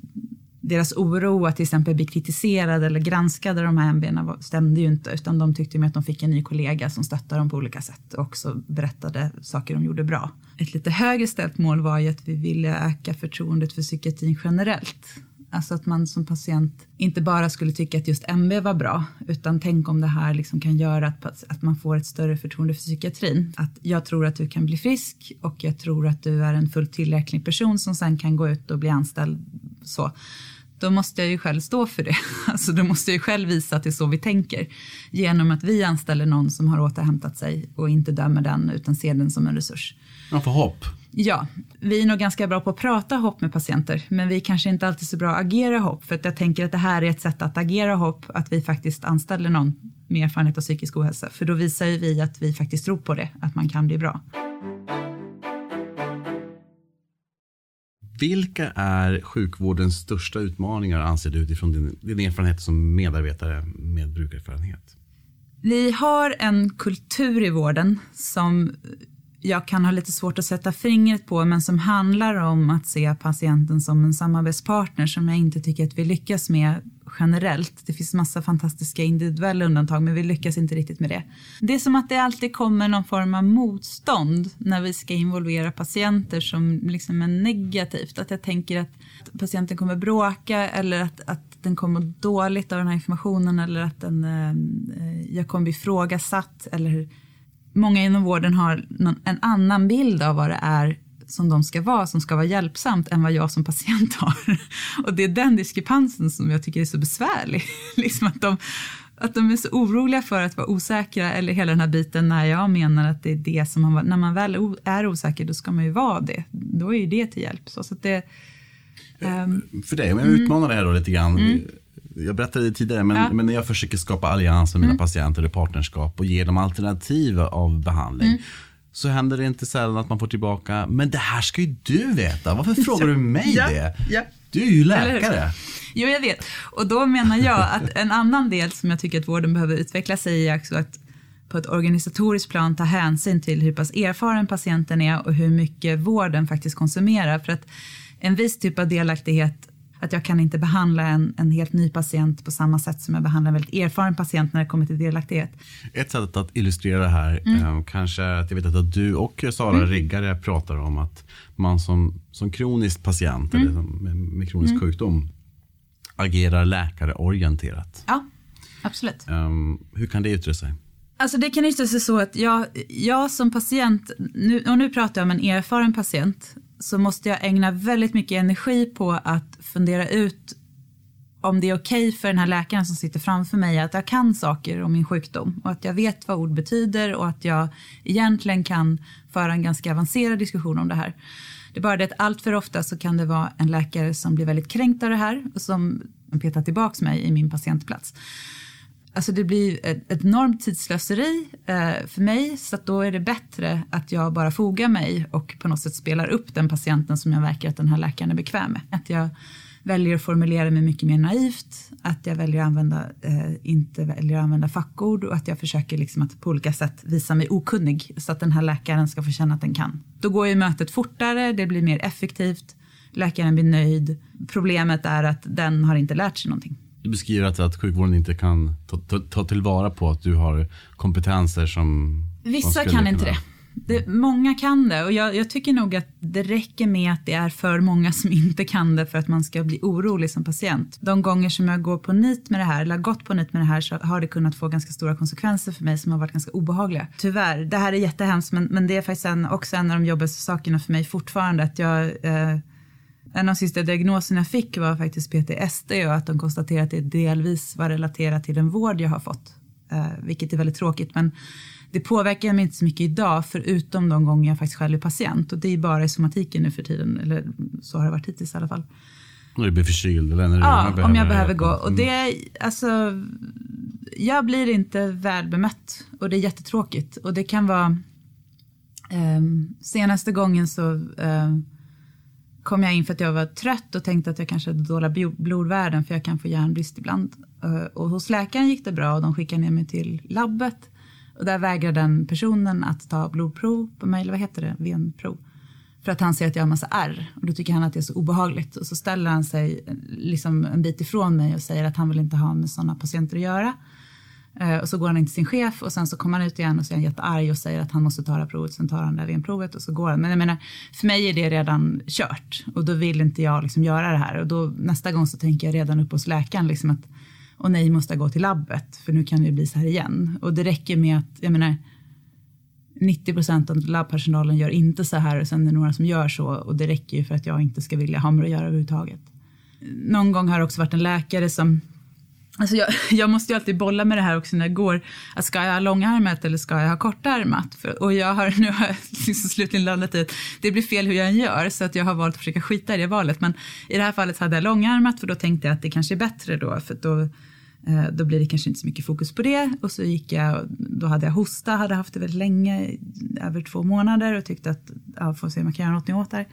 deras oro att till exempel bli kritiserade eller granskade de här MBna stämde ju inte utan de tyckte med att de fick en ny kollega som stöttade dem på olika sätt och också berättade saker de gjorde bra. Ett lite högre ställt mål var ju att vi ville öka förtroendet för psykiatrin generellt. Alltså att man som patient inte bara skulle tycka att just MB var bra, utan tänk om det här liksom kan göra att, att man får ett större förtroende för psykiatrin. Att jag tror att du kan bli frisk och jag tror att du är en fullt tillräcklig person som sen kan gå ut och bli anställd så då måste jag ju själv stå för det. Alltså då måste jag ju själv visa att det är så vi tänker. Genom att vi anställer någon som har återhämtat sig och inte dömer den utan ser den som en resurs. Man får hopp. Ja, vi är nog ganska bra på att prata hopp med patienter, men vi kanske inte alltid så bra att agera hopp, för att jag tänker att det här är ett sätt att agera hopp, att vi faktiskt anställer någon med erfarenhet av psykisk ohälsa, för då visar ju vi att vi faktiskt tror på det, att man kan bli bra. Vilka är sjukvårdens största utmaningar anser du utifrån din, din erfarenhet som medarbetare med brukarerfarenhet? Vi har en kultur i vården som jag kan ha lite svårt att sätta fingret på men som handlar om att se patienten som en samarbetspartner som jag inte tycker att vi lyckas med generellt. Det finns massa fantastiska individuella undantag men vi lyckas inte riktigt med det. Det är som att det alltid kommer någon form av motstånd när vi ska involvera patienter som liksom är negativt. Att jag tänker att patienten kommer bråka eller att, att den kommer dåligt av den här informationen eller att den, eh, jag kommer bli ifrågasatt eller många inom vården har någon, en annan bild av vad det är som de ska vara, som ska vara hjälpsamt, än vad jag som patient har. Och det är den diskrepansen som jag tycker är så besvärlig. liksom att, de, att de är så oroliga för att vara osäkra, eller hela den här biten när jag menar att det är det som man, när man väl är osäker, då ska man ju vara det. Då är ju det till hjälp. Så, så att det, um, för dig, om jag utmanar det här då lite grann. Mm jag berättade det tidigare, men, ja. men när jag försöker skapa allians med mina mm. patienter och partnerskap och ge dem alternativ av behandling. Mm. Så händer det inte sällan att man får tillbaka, men det här ska ju du veta. Varför frågar du mig ja. det? Ja. Du är ju läkare. Jo, jag vet. Och då menar jag att en annan del som jag tycker att vården behöver utveckla sig är också att på ett organisatoriskt plan ta hänsyn till hur pass erfaren patienten är och hur mycket vården faktiskt konsumerar. För att en viss typ av delaktighet Att jag kan inte behandla en, en helt ny patient på samma sätt som jag behandlar en väldigt erfaren patient när det kommer till delaktighet. Ett sätt att illustrera det här, mm. eh, kanske att jag vet att du och Sara mm. Riggare pratar om att man som, som kronisk patient mm. eller med, med kronisk mm. sjukdom agerar läkareorienterat. Ja, absolut. Um, hur kan det yttra sig? Alltså det kan yttra sig så att jag, jag som patient, nu, och nu pratar jag om en erfaren patient, så måste jag ägna väldigt mycket energi på att fundera ut om det är okej okay för den här läkaren som sitter framför mig att jag kan saker om min sjukdom och att jag vet vad ord betyder och att jag egentligen kan föra en ganska avancerad diskussion om det här. Det är bara det att allt för ofta så kan det vara en läkare som blir väldigt kränkt av det här och som petar tillbaks mig i min patientplats. Alltså det blir ett, ett enormt tidslöseri eh, för mig så att då är det bättre att jag bara fogar mig och på något sätt spelar upp den patienten som jag verkar att den här läkaren är bekväm med. Att jag väljer att formulera mig mycket mer naivt, att jag väljer att använda, eh, inte väljer att använda fackord och att jag försöker liksom att på olika sätt visa mig okunnig så att den här läkaren ska få känna att den kan. Då går ju mötet fortare, det blir mer effektivt, läkaren blir nöjd. Problemet är att den har inte lärt sig någonting. Du beskriver att, att sjukvården inte kan ta, ta, ta tillvara på att du har kompetenser som... Vissa kan inte det. det. Många kan det och jag, jag, tycker nog att det räcker med att det är för många som inte kan det för att man ska bli orolig som patient. De gånger som jag går på nit med det här, eller har gått på nit med det här så har det kunnat få ganska stora konsekvenser för mig som har varit ganska obehagliga. Tyvärr, det här är jättehemskt men, men det är faktiskt en, också en av de jobbigaste sakerna för mig fortfarande att jag eh, en av de sista diagnoserna jag fick var faktiskt PTSD och att de konstaterade att det delvis var relaterat till den vård jag har fått. Eh, vilket är väldigt tråkigt men det påverkar mig inte så mycket idag förutom de gånger jag faktiskt själv är patient och det är bara i somatiken nu för tiden eller så har det varit hittills i alla fall. När du blir förkyld eller när du Ja, behöver om jag behöver gå. Och det är, alltså, jag blir inte väl bemött och det är jättetråkigt och det kan vara eh, senaste gången så eh, kom jag in för att jag var trött och tänkte att jag kanske hade dåliga blodvärden för jag kan få järnbrist ibland. Eh, och hos läkaren gick det bra och de skickade ner mig till labbet. Och där vägrade den personen att ta blodprov på mig, eller vad heter det, venprov. För att han ser att jag har massa R och då tycker han att det är så obehagligt. Och så ställer han sig eh, liksom en bit ifrån mig och säger att han vill inte ha med sådana patienter att göra. Eh, och så går han in till sin chef och sen så kommer han ut igen och så är han jättearg och säger att han måste ta det här provet. Sen tar han det här venprovet och så går han. Men jag menar, för mig är det redan kört och då vill inte jag liksom göra det här. Och då nästa gång så tänker jag redan upp hos läkaren liksom att och nej, måste jag gå till labbet för nu kan det bli så här igen. Och det räcker med att, jag menar, 90 procent av labbpersonalen gör inte så här och sen är det några som gör så och det räcker ju för att jag inte ska vilja ha med att göra överhuvudtaget. Någon gång har det också varit en läkare som Alltså jag, jag, måste ju alltid bolla med det här också när jag går. Att ska jag ha långärmat eller ska jag ha kortärmat? För, och jag har, nu har jag liksom slutligen landat i att det blir fel hur jag än gör så att jag har valt att försöka skita i det valet. Men i det här fallet hade jag långärmat för då tänkte jag att det kanske är bättre då för då, eh, då blir det kanske inte så mycket fokus på det. Och så gick jag, då hade jag hosta, hade haft det väldigt länge, över två månader och tyckte att, ja, får se om jag kan göra något åt det här.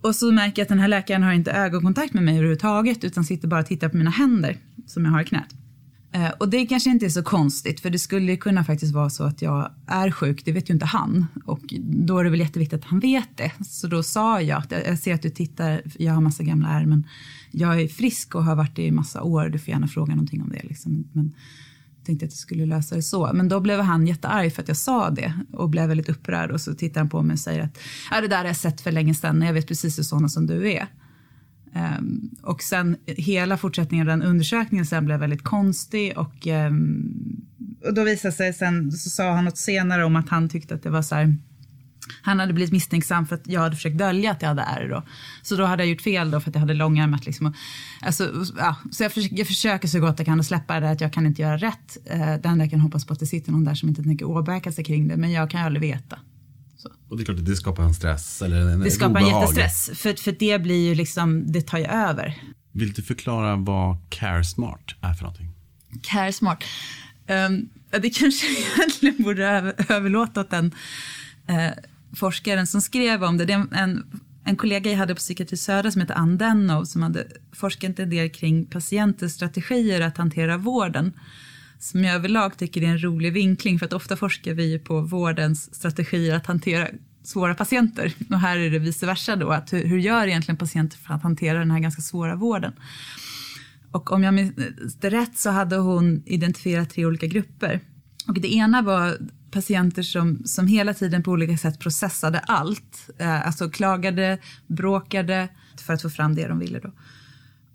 Och så märker jag att den här läkaren har inte ögonkontakt med mig överhuvudtaget utan sitter bara och tittar på mina händer som jag har i knät. Eh, och det kanske inte är så konstigt för det skulle kunna faktiskt vara så att jag är sjuk, det vet ju inte han. Och då är det väl jätteviktigt att han vet det. Så då sa jag att jag ser att du tittar, jag har massa gamla ärr men jag är frisk och har varit det i massa år, du får gärna fråga någonting om det. Liksom. Men tänkte att jag skulle lösa det så. Men då blev han jättearg för att jag sa det och blev väldigt upprörd och så tittar han på mig och säger att det där har jag sett för länge sedan, jag vet precis hur sådana som du är. Um, och sen hela fortsättningen av den undersökningen sen blev väldigt konstig och, um, och då visade sig sen, så sa han något senare om att han tyckte att det var så här han hade blivit misstänksam för att jag hade försökt dölja att jag hade ärr. Då. Så då hade jag gjort fel då för att jag hade långärmat. Liksom. Alltså, ja, så jag, försöker, jag försöker så gott jag kan att släppa det där att jag kan inte göra rätt. Eh, det enda jag kan hoppas på att det sitter någon där som inte tänker åbäka sig kring det. Men jag kan ju aldrig veta. Så. Och det är klart att det skapar en stress eller en Det skapar obehag. en jättestress. För, för det blir ju liksom, det tar ju över. Vill du förklara vad Care Smart är för någonting? Care Smart? Um, det kanske egentligen borde överlåta åt den uh, forskaren som skrev om det. Det är en, en kollega jag hade på Psykiatri Södra som heter Ann Dennow som hade forskat en del kring patienters strategier att hantera vården. Som jag överlag tycker är en rolig vinkling för att ofta forskar vi på vårdens strategier att hantera svåra patienter. Och här är det vice versa då, att hur, hur gör egentligen patienter för att hantera den här ganska svåra vården? Och om jag minns rätt så hade hon identifierat tre olika grupper. Och det ena var patienter som, som hela tiden på olika sätt processade allt. Eh, alltså klagade, bråkade för att få fram det de ville. Då.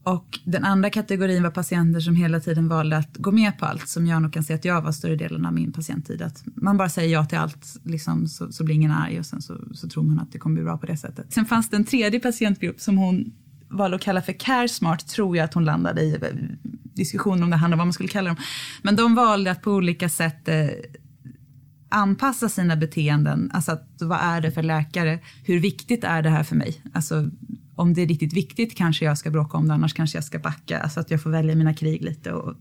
Och den andra kategorin var patienter som hela tiden valde att gå med på allt, som jag nog kan se att jag var större delen av min patienttid. Att man bara säger ja till allt, liksom, så, så blir ingen arg och sen så, så tror man att det kommer bli bra på det sättet. Sen fanns det en tredje patientgrupp som hon valde att kalla för care smart, tror jag att hon landade i eh, diskussionen om det handlar om vad man skulle kalla dem. Men de valde att på olika sätt eh, anpassa sina beteenden. Alltså att, vad är det för läkare? Hur viktigt är det här för mig? Alltså, om det är riktigt viktigt kanske jag ska bråka om det, annars kanske jag ska backa. Alltså att jag får välja mina krig lite. Och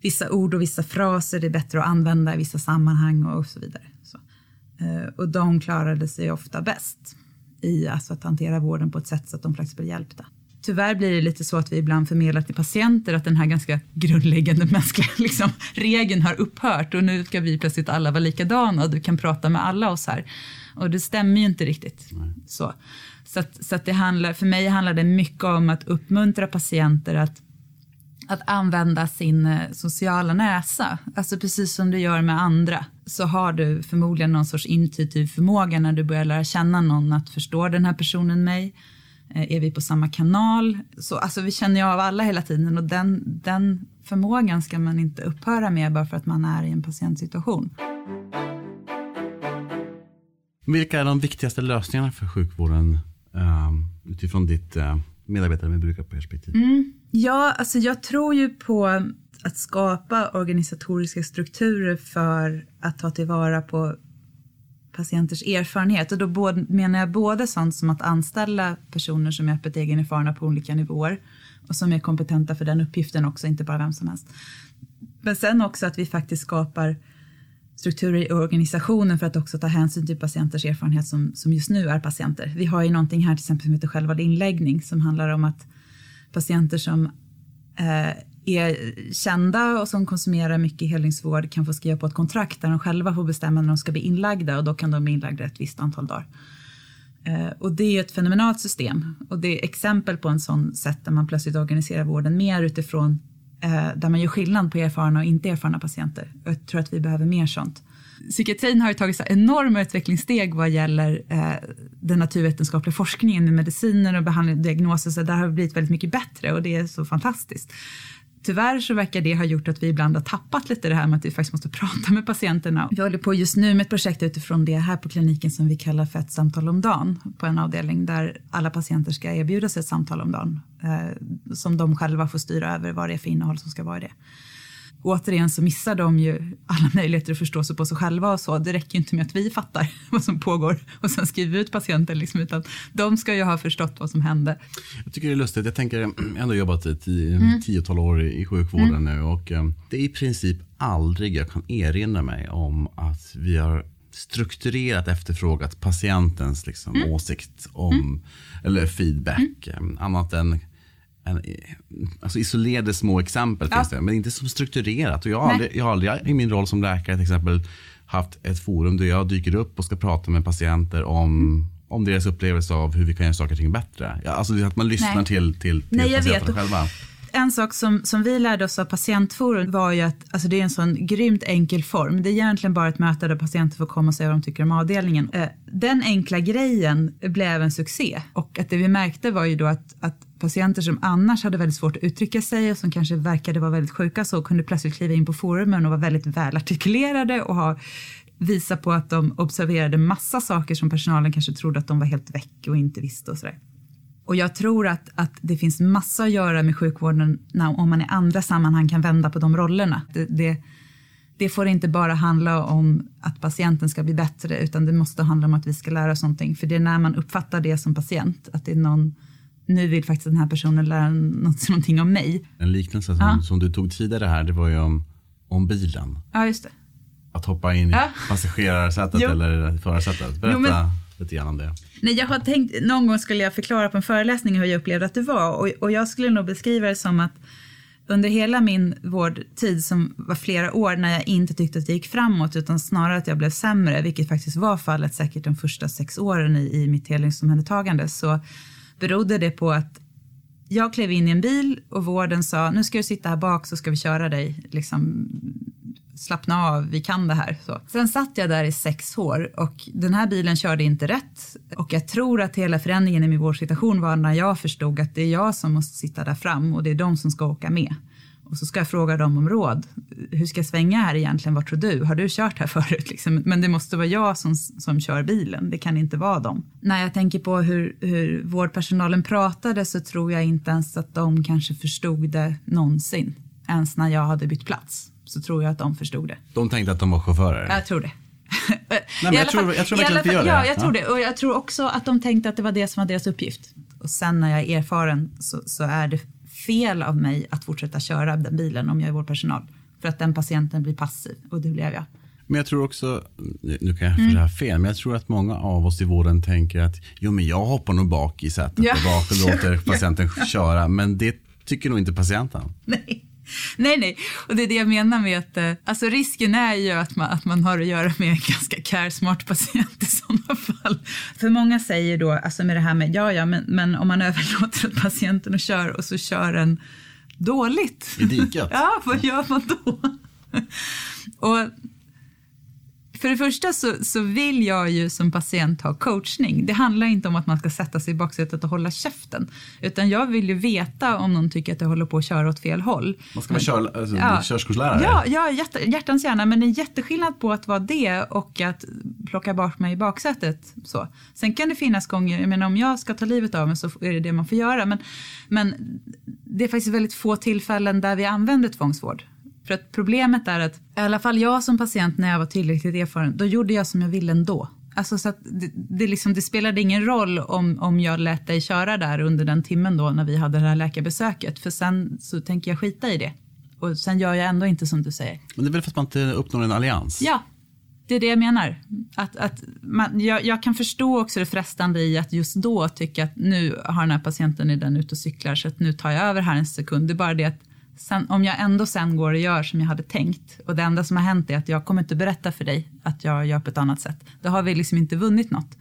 vissa ord och vissa fraser är bättre att använda i vissa sammanhang och så vidare. Så. Eh, och de klarade sig ofta bäst i alltså att hantera vården på ett sätt så att de faktiskt blir hjälpta. Tyvärr blir det lite så att vi ibland förmedlar till patienter att den här ganska grundläggande mänskliga liksom, regeln har upphört och nu ska vi plötsligt alla vara likadana och du kan prata med alla oss här. Och det stämmer ju inte riktigt. Nej. Så, så, att, så att det handlar, för mig handlar det mycket om att uppmuntra patienter att att använda sin eh, sociala näsa. Alltså precis som du gör med andra så har du förmodligen någon sorts intuitiv förmåga när du börjar lära känna någon att förstå den här personen mig? Eh, är vi på samma kanal? Så, alltså, vi känner ju av alla hela tiden och den, den förmågan ska man inte upphöra med bara för att man är i en patientsituation. Vilka är de viktigaste lösningarna för sjukvården um, utifrån ditt uh, medarbetare med brukarperspektiv? Mm. Ja, alltså jag tror ju på att skapa organisatoriska strukturer för att ta tillvara på patienters erfarenhet. Och då både, menar jag både sånt som att anställa personer som är öppet egenerfarna på olika nivåer och som är kompetenta för den uppgiften också, inte bara vem som helst. Men sen också att vi faktiskt skapar strukturer i organisationen för att också ta hänsyn till patienters erfarenhet som, som just nu är patienter. Vi har ju någonting här till exempel som heter självvald inläggning som handlar om att patienter som eh, är kända och som konsumerar mycket helningsvård kan få skriva på ett kontrakt där de själva får bestämma när de ska bli inlagda och då kan de bli inlagda ett visst antal dagar. Eh, och det är ett fenomenalt system och det är exempel på en sån sätt där man plötsligt organiserar vården mer utifrån eh, där man gör skillnad på erfarna och inte erfarna patienter. Jag tror att vi behöver mer sånt. Psykiatrin har ju tagit så enorma utvecklingssteg vad gäller eh, den naturvetenskapliga forskningen med mediciner och behandling och diagnoser, så där har det blivit väldigt mycket bättre och det är så fantastiskt. Tyvärr så verkar det ha gjort att vi ibland har tappat lite det här med att vi faktiskt måste prata med patienterna. Vi håller på just nu med ett projekt utifrån det här på kliniken som vi kallar för ett samtal om dagen på en avdelning där alla patienter ska erbjudas ett samtal om dagen eh, som de själva får styra över vad det är för innehåll som ska vara i det återigen så missar de ju alla möjligheter att förstå sig på sig själva och så. Det räcker inte med att vi fattar vad som pågår och sen skriver ut patienten, liksom, utan de ska ju ha förstått vad som hände. Jag tycker det är lustigt. Jag tänker, jag har ändå jobbat i tio, mm. tiotal år i sjukvården mm. nu och um, det är i princip aldrig jag kan erinra mig om att vi har strukturerat efterfrågat patientens liksom, mm. åsikt om, mm. eller feedback. Mm. Annat än en, alltså isolerade små exempel ja. det, men inte som strukturerat. Och jag, har aldrig, jag har aldrig i min roll som läkare till exempel haft ett forum där jag dyker upp och ska prata med patienter om om deras upplevelse av hur vi kan göra saker och ting bättre. Ja, alltså att man lyssnar Nej. till, till, till Nej, patienterna själva. En sak som, som vi lärde oss av patientforum var ju att alltså det är en sån grymt enkel form. Det är egentligen bara ett möte där patienter får komma och säga vad de tycker om avdelningen. Eh, den enkla grejen blev en succé och att det vi märkte var ju då att, att patienter som annars hade väldigt svårt att uttrycka sig och som kanske verkade vara väldigt sjuka så kunde plötsligt kliva in på forumen och vara väldigt välartikulerade och ha visa på att de observerade massa saker som personalen kanske trodde att de var helt väck och inte visste och sådär. Och jag tror att, att det finns massa att göra med sjukvården om man i andra sammanhang kan vända på de rollerna. Det, det, det, får inte bara handla om att patienten ska bli bättre utan det måste handla om att vi ska lära oss någonting. För det är när man uppfattar det som patient, att det är någon nu vill faktiskt den här personen lära något, någonting om mig. En liknelse som, ja. som, du tog tidigare här, det var ju om, om bilen. Ja, just det. Att hoppa in i ja. passagerarsätet eller förarsätet. Berätta. Jo, men, lite grann om det. Nej, jag har tänkt, någon gång skulle jag förklara på en föreläsning hur jag upplevde att det var och, och jag skulle nog beskriva det som att under hela min vårdtid som var flera år när jag inte tyckte att det gick framåt utan snarare att jag blev sämre, vilket faktiskt var fallet säkert de första sex åren i, i mitt helhetsomhändertagande, så berodde det på att jag klev in i en bil och vården sa nu ska du sitta här bak så ska vi köra dig. Liksom, slappna av, vi kan det här. Så. Sen satt jag där i sex år och den här bilen körde inte rätt. Och jag tror att hela förändringen i min vårdsituation var när jag förstod att det är jag som måste sitta där fram och det är de som ska åka med. Och så ska jag fråga dem om råd. Hur ska jag svänga här egentligen? Vad tror du? Har du kört här förut? Liksom? Men det måste vara jag som, som kör bilen. Det kan inte vara dem. När jag tänker på hur, hur vårdpersonalen pratade så tror jag inte ens att de kanske förstod det någonsin. Ens när jag hade bytt plats så tror jag att de förstod det. De tänkte att de var chaufförer? Jag tror det. Nej, men jag, tror, jag tror verkligen att vi gör det. Ja, jag tror det. Och jag tror också att de tänkte att det var det som var deras uppgift. Och sen när jag är erfaren så, så är det fel av mig att fortsätta köra den bilen om jag är vårdpersonal. För att den patienten blir passiv och det blev jag. Men jag tror också, nu kan jag mm. fel, men jag tror att många av oss i vården tänker att jo men jag hoppar nog bak i sätet ja. bak och låter patienten köra. Men det tycker nog inte patienten. Nej. Nej, nej, och det är det jag menar med att eh, alltså risken är ju att man, att man har att göra med en ganska care-smart patient i sådana fall. För många säger då, alltså med det här med, ja, ja, men, men om man överlåter åt patienten och kör och så kör den dåligt. I diket? ja, vad gör man då? och för det första så, så, vill jag ju som patient ha coachning. Det handlar inte om att man ska sätta sig i baksätet och hålla käften. Utan jag vill ju veta om någon tycker att jag håller på att köra åt fel håll. Man ska vara kör, alltså, ja, körskolslärare? Ja, ja hjärt, hjärtans gärna. Men det är jätteskillnad på att vara det och att plocka bort mig i baksätet. Så. Sen kan det finnas gånger, menar om jag ska ta livet av mig så är det det man får göra. Men, men det är faktiskt väldigt få tillfällen där vi använder tvångsvård. För att problemet är att, i alla fall jag som patient när jag var tillräckligt erfaren, då gjorde jag som jag ville ändå. Alltså så det, det, liksom, det spelade ingen roll om, om jag lät dig köra där under den timmen då när vi hade det här läkarbesöket. För sen så tänker jag skita i det. Och sen gör jag ändå inte som du säger. Men det är väl för att man inte uppnår en allians? Ja, det är det jag menar. Att, att man, jag, jag, kan förstå också det frestande i att just då tycka att nu har den här patienten i den ute och cyklar så att nu tar jag över här en sekund. Det är bara det att sen, om jag ändå sen går och gör som jag hade tänkt och det enda som har hänt är att jag kommer inte berätta för dig att jag gör på ett annat sätt. Då har vi liksom inte vunnit något.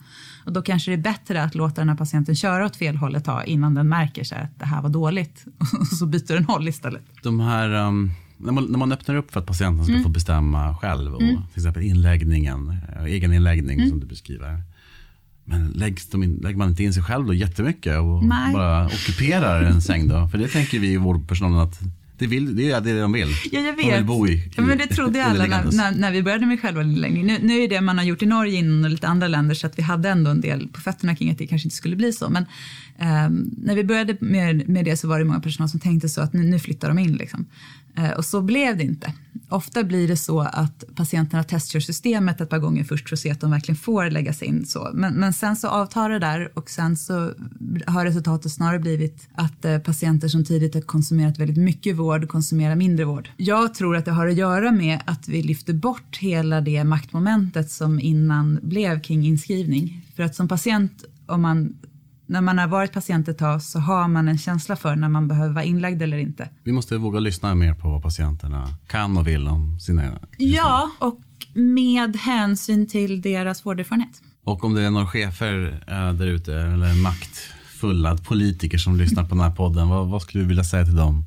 Och då kanske det är bättre att låta den här patienten köra åt fel håll ett tag innan den märker så att det här var dåligt och så byter den håll istället. De här, um, när, man, när man öppnar upp för att patienten ska mm. få bestämma själv och mm. till exempel inläggningen, eh, egen inläggning mm. som du beskriver. Men läggs de in, lägger man inte in sig själv då jättemycket och Nej. bara ockuperar en säng då? För det tänker vi i vårdpersonalen att det, vill, det är det de vill. Ja, jag vet. De vill bo i, ja, men det trodde alla när, när, när, vi började med själva inläggning. Nu, nu är det man har gjort i Norge innan och lite andra länder så att vi hade ändå en del på fötterna kring att det kanske inte skulle bli så. Men um, när vi började med, med det så var det många personer som tänkte så att nu, nu flyttar de in. Liksom. Eh, och så blev det inte. Ofta blir det så att patienterna testkör systemet ett par gånger först för att se att de verkligen får läggas in. Så. Men, men sen så avtar det där och sen så har resultatet snarare blivit att eh, patienter som tidigt har konsumerat väldigt mycket vård konsumerar mindre vård. Jag tror att det har att göra med att vi lyfter bort hela det maktmomentet som innan blev kring inskrivning. För att som patient, om man när man har varit patient ett tag så har man en känsla för när man behöver vara inlagd eller inte. Vi måste våga lyssna mer på vad patienterna kan och vill om sina... Ja, och med hänsyn till deras vårderfarenhet. Och om det är några chefer äh, där ute eller maktfulla politiker som lyssnar på den här podden, vad, vad skulle du vilja säga till dem?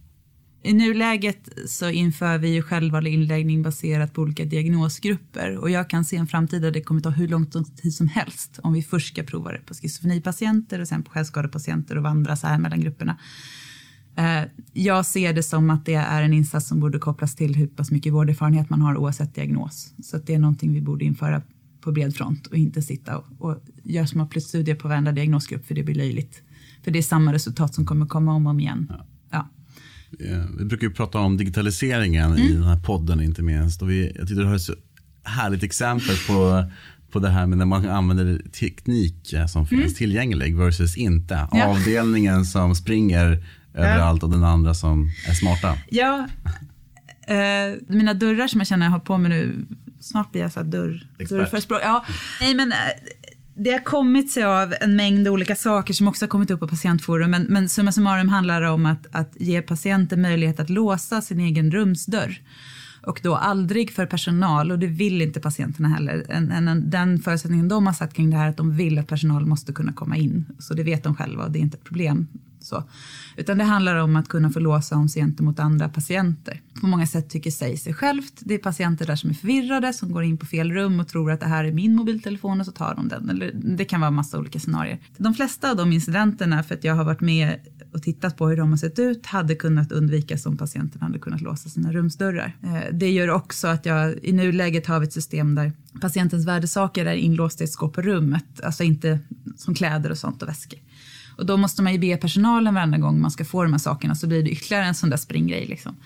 I nuläget så inför vi ju självvald inläggning baserat på olika diagnosgrupper och jag kan se en framtid där det kommer ta hur lång tid som helst om vi först ska prova det på schizofrenipatienter och sen på självskadepatienter och vandra så här mellan grupperna. Eh, jag ser det som att det är en insats som borde kopplas till hur pass mycket vårderfarenhet man har oavsett diagnos. Så att det är någonting vi borde införa på bred front och inte sitta och, och göra små plusstudier på varenda diagnosgrupp för det blir löjligt. För det är samma resultat som kommer komma om och om igen. Ja. Eh, vi brukar ju prata om digitaliseringen mm. i den här podden inte minst. Och vi, jag tyckte du har ett så härligt exempel på, på det här med när man använder teknik som finns mm. tillgänglig versus inte. Ja. Avdelningen som springer ja. överallt och den andra som är smarta. Ja, uh, mina dörrar som jag känner jag har på mig nu, snart blir jag så här dörr, dörrförespråk. Ja, nej men uh, det har kommit sig av en mängd olika saker som också har kommit upp på patientforum. Men, men summa summarum handlar det om att, att ge patienten möjlighet att låsa sin egen rumsdörr. Och då aldrig för personal, och det vill inte patienterna heller. En, en, den förutsättningen de har satt kring det här är att de vill att personal måste kunna komma in. Så det vet de själva och det är inte ett problem. Så. Utan det handlar om att kunna få låsa om sig gentemot andra patienter. På många sätt tycker sig sig självt. Det är patienter där som är förvirrade, som går in på fel rum och tror att det här är min mobiltelefon och så tar de den. Eller, det kan vara massa olika scenarier. De flesta av de incidenterna, för att jag har varit med och tittat på hur de har sett ut, hade kunnat undvikas om patienten hade kunnat låsa sina rumsdörrar. Eh, det gör också att jag i nuläget har vi ett system där patientens värdesaker är inlåsta i ett skåp på rummet, alltså inte som kläder och sånt och väskor. Och då måste man ju be personalen varenda gång man ska få de här sakerna så blir det ytterligare en sån där springgrej. Liksom.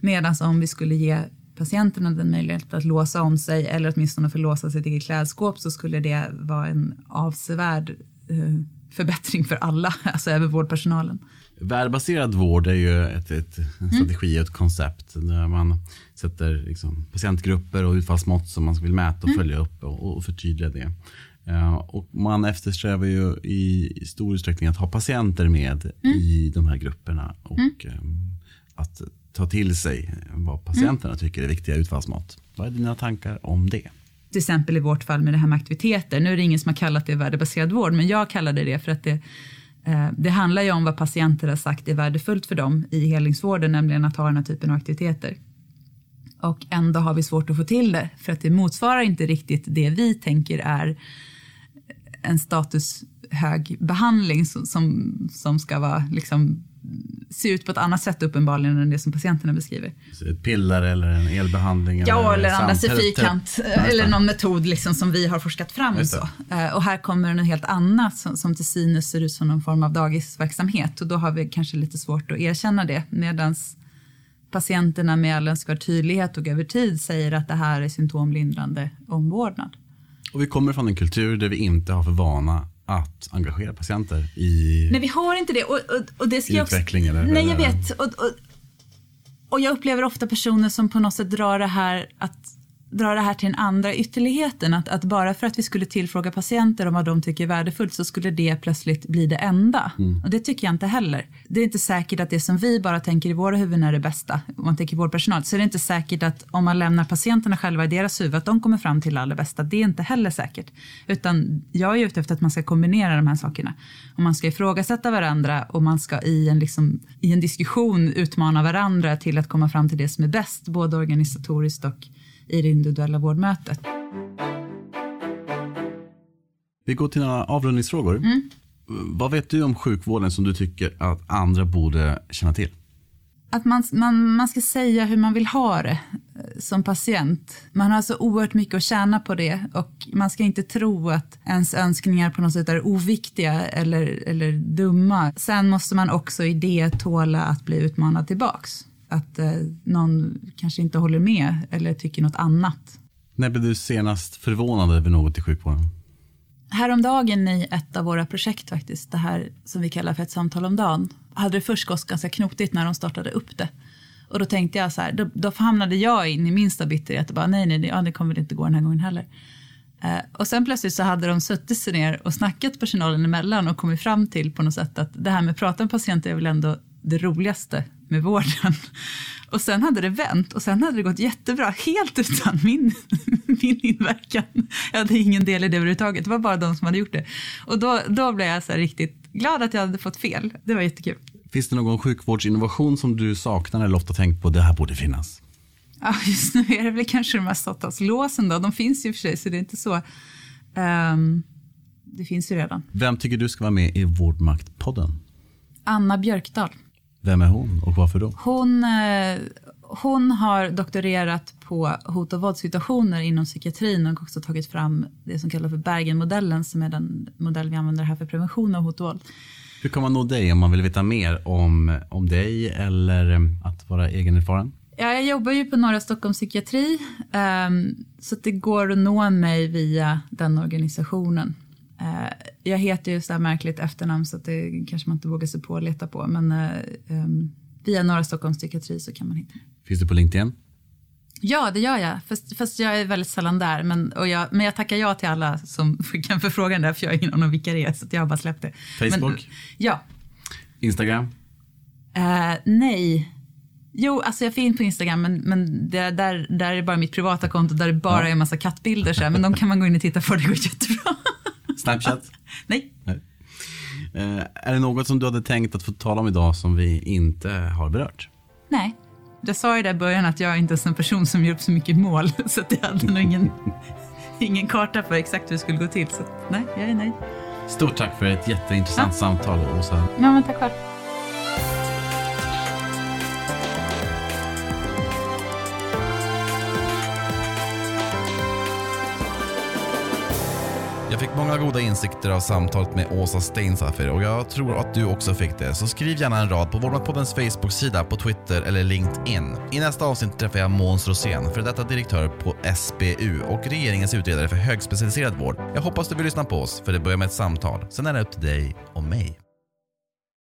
Medan om vi skulle ge patienterna den möjligheten att låsa om sig eller åtminstone få låsa sitt eget klädskåp så skulle det vara en avsevärd eh, förbättring för alla, alltså även vårdpersonalen. Värdebaserad vård är ju ett, ett, en mm. strategi och ett koncept där man sätter liksom patientgrupper och utfallsmått som man vill mäta och mm. följa upp och, och förtydliga det. Uh, och man eftersträvar ju i, stor utsträckning att ha patienter med mm. i de här grupperna och mm. um, att ta till sig vad patienterna mm. tycker är viktiga utfallsmått. Vad är dina tankar om det? Till exempel i vårt fall med det här med aktiviteter. Nu är det ingen som har kallat det värdebaserad vård, men jag kallar det för att det, uh, det handlar ju om vad patienter har sagt är värdefullt för dem i helningsvården, nämligen att ha den här typen av aktiviteter. Och ändå har vi svårt att få till det, för att det motsvarar inte riktigt det vi tänker är en statushög behandling som, som, som ska vara liksom, se ut på ett annat sätt uppenbarligen än det som patienterna beskriver. Ett piller eller en elbehandling? Ja, eller, eller andas i fyrkant. Eller någon metod liksom som vi har forskat fram. Så. Eh, och här kommer något helt annat som, som till synes ser ut som någon form av dagisverksamhet. Och då har vi kanske lite svårt att erkänna det. Medan patienterna med all önskvärd tydlighet och över tid säger att det här är symptomlindrande omvårdnad. Och vi kommer från en kultur där vi inte har för vana att engagera patienter i Nej, vi har inte det. Och, och, och det ska utveckling. Också, eller, nej, jag vet. Och, och, och jag upplever ofta personer som på något sätt drar det här att dra det här till den andra ytterligheten. Att, att, bara för att vi skulle tillfråga patienter om vad de tycker är värdefullt så skulle det plötsligt bli det enda. Mm. Och det tycker jag inte heller. Det är inte säkert att det som vi bara tänker i våra huvuden är det bästa. Om man tänker vårdpersonal så är det inte säkert att om man lämnar patienterna själva i deras huvud att de kommer fram till det allra bästa. Det är inte heller säkert. Utan jag är ute efter att man ska kombinera de här sakerna. Och man ska ifrågasätta varandra och man ska i en, liksom, i en diskussion utmana varandra till att komma fram till det som är bäst, både organisatoriskt och i det individuella vårdmötet. Vi går till några avrundningsfrågor. Mm. Vad vet du om sjukvården som du tycker att andra borde känna till? Att man, man, man ska säga hur man vill ha det eh, som patient. Man har alltså oerhört mycket att tjäna på det och man ska inte tro att ens önskningar på något sätt är oviktiga eller, eller dumma. Sen måste man också i det tåla att bli utmanad tillbaks att eh, någon kanske inte håller med eller tycker något annat. När blev du senast förvånad över något i sjukvården? Häromdagen i ett av våra projekt faktiskt, det här som vi kallar för ett samtal om dagen, hade det först gått ganska knotigt när de startade upp det. Och då tänkte jag så här, då, då hamnade jag in i minsta bitterhet och bara nej, nej, ja, det kommer inte gå den här gången heller. Eh, och sen plötsligt så hade de suttit sig ner och snackat personalen emellan och kommit fram till på något sätt att det här med att prata med patienter är väl ändå det roligaste med vården. Och sen hade det vänt och sen hade det gått jättebra, helt utan min, min inverkan. Jag hade ingen del i det överhuvudtaget, det var bara de som hade gjort det. Och då, då blev jag så riktigt glad att jag hade fått fel. Det var jättekul. Finns det någon sjukvårdsinnovation som du saknar eller ofta tänkt på, det här borde finnas? Ja, just nu är det väl kanske de här Sottavslåsen då. De finns ju för sig, så det är inte så. Um, det finns ju redan. Vem tycker du ska vara med i Vårdmaktpodden? Anna Björkdal. Vem är hon och varför då? Hon, eh, hon har doktorerat på hot och våldssituationer inom psykiatrin och också tagit fram det som kallas för Bergenmodellen som är den modell vi använder här för prevention av hot och våld. Hur kan man nå dig om man vill veta mer om, om dig eller eh, att vara egenerfaren? Ja, jag jobbar ju på Norra Stockholms psykiatri um, så det går att nå mig via den organisationen. Uh, jag heter ju så här märkligt efternamn så att det kanske man inte vågar sig på att leta på. Men uh, um, via Norra Stockholms psykiatri så kan man hitta Finns du på LinkedIn? Ja, det gör jag. Fast, fast jag är väldigt sällan där. Men, och jag, men jag tackar ja till alla som en förfrågan där, för jag har ingen aning vilka det är. Så jag har bara släppt det. Facebook? Men, ja. Instagram? Uh, nej. Jo, alltså jag finns på Instagram, men, men det, där, där är bara mitt privata konto där det bara ja. är en massa kattbilder. Så här, men de kan man gå in och titta på, det går jättebra. Snapchat? nej. nej. Uh, är det något som du hade tänkt att få tala om idag som vi inte har berört? Nej. Jag sa ju där i början att jag inte är en person som gör upp så mycket mål, så att jag hade nog ingen, ingen karta för exakt hur det skulle gå till. Så nej, jag är nöjd. Stort tack för ett jätteintressant ja. samtal, Åsa. Ja, men tack själv. Jag fick många goda insikter av samtalet med Åsa Steinsaffer och jag tror att du också fick det. Så skriv gärna en rad på Vårdmatpoddens Facebook-sida, på Twitter eller LinkedIn. I nästa avsnitt träffar jag Måns Rosén, för detta direktör på SBU och regeringens utredare för högspecialiserad vård. Jag hoppas du vill lyssna på oss, för det börjar med ett samtal. Sen är det upp till dig och mig.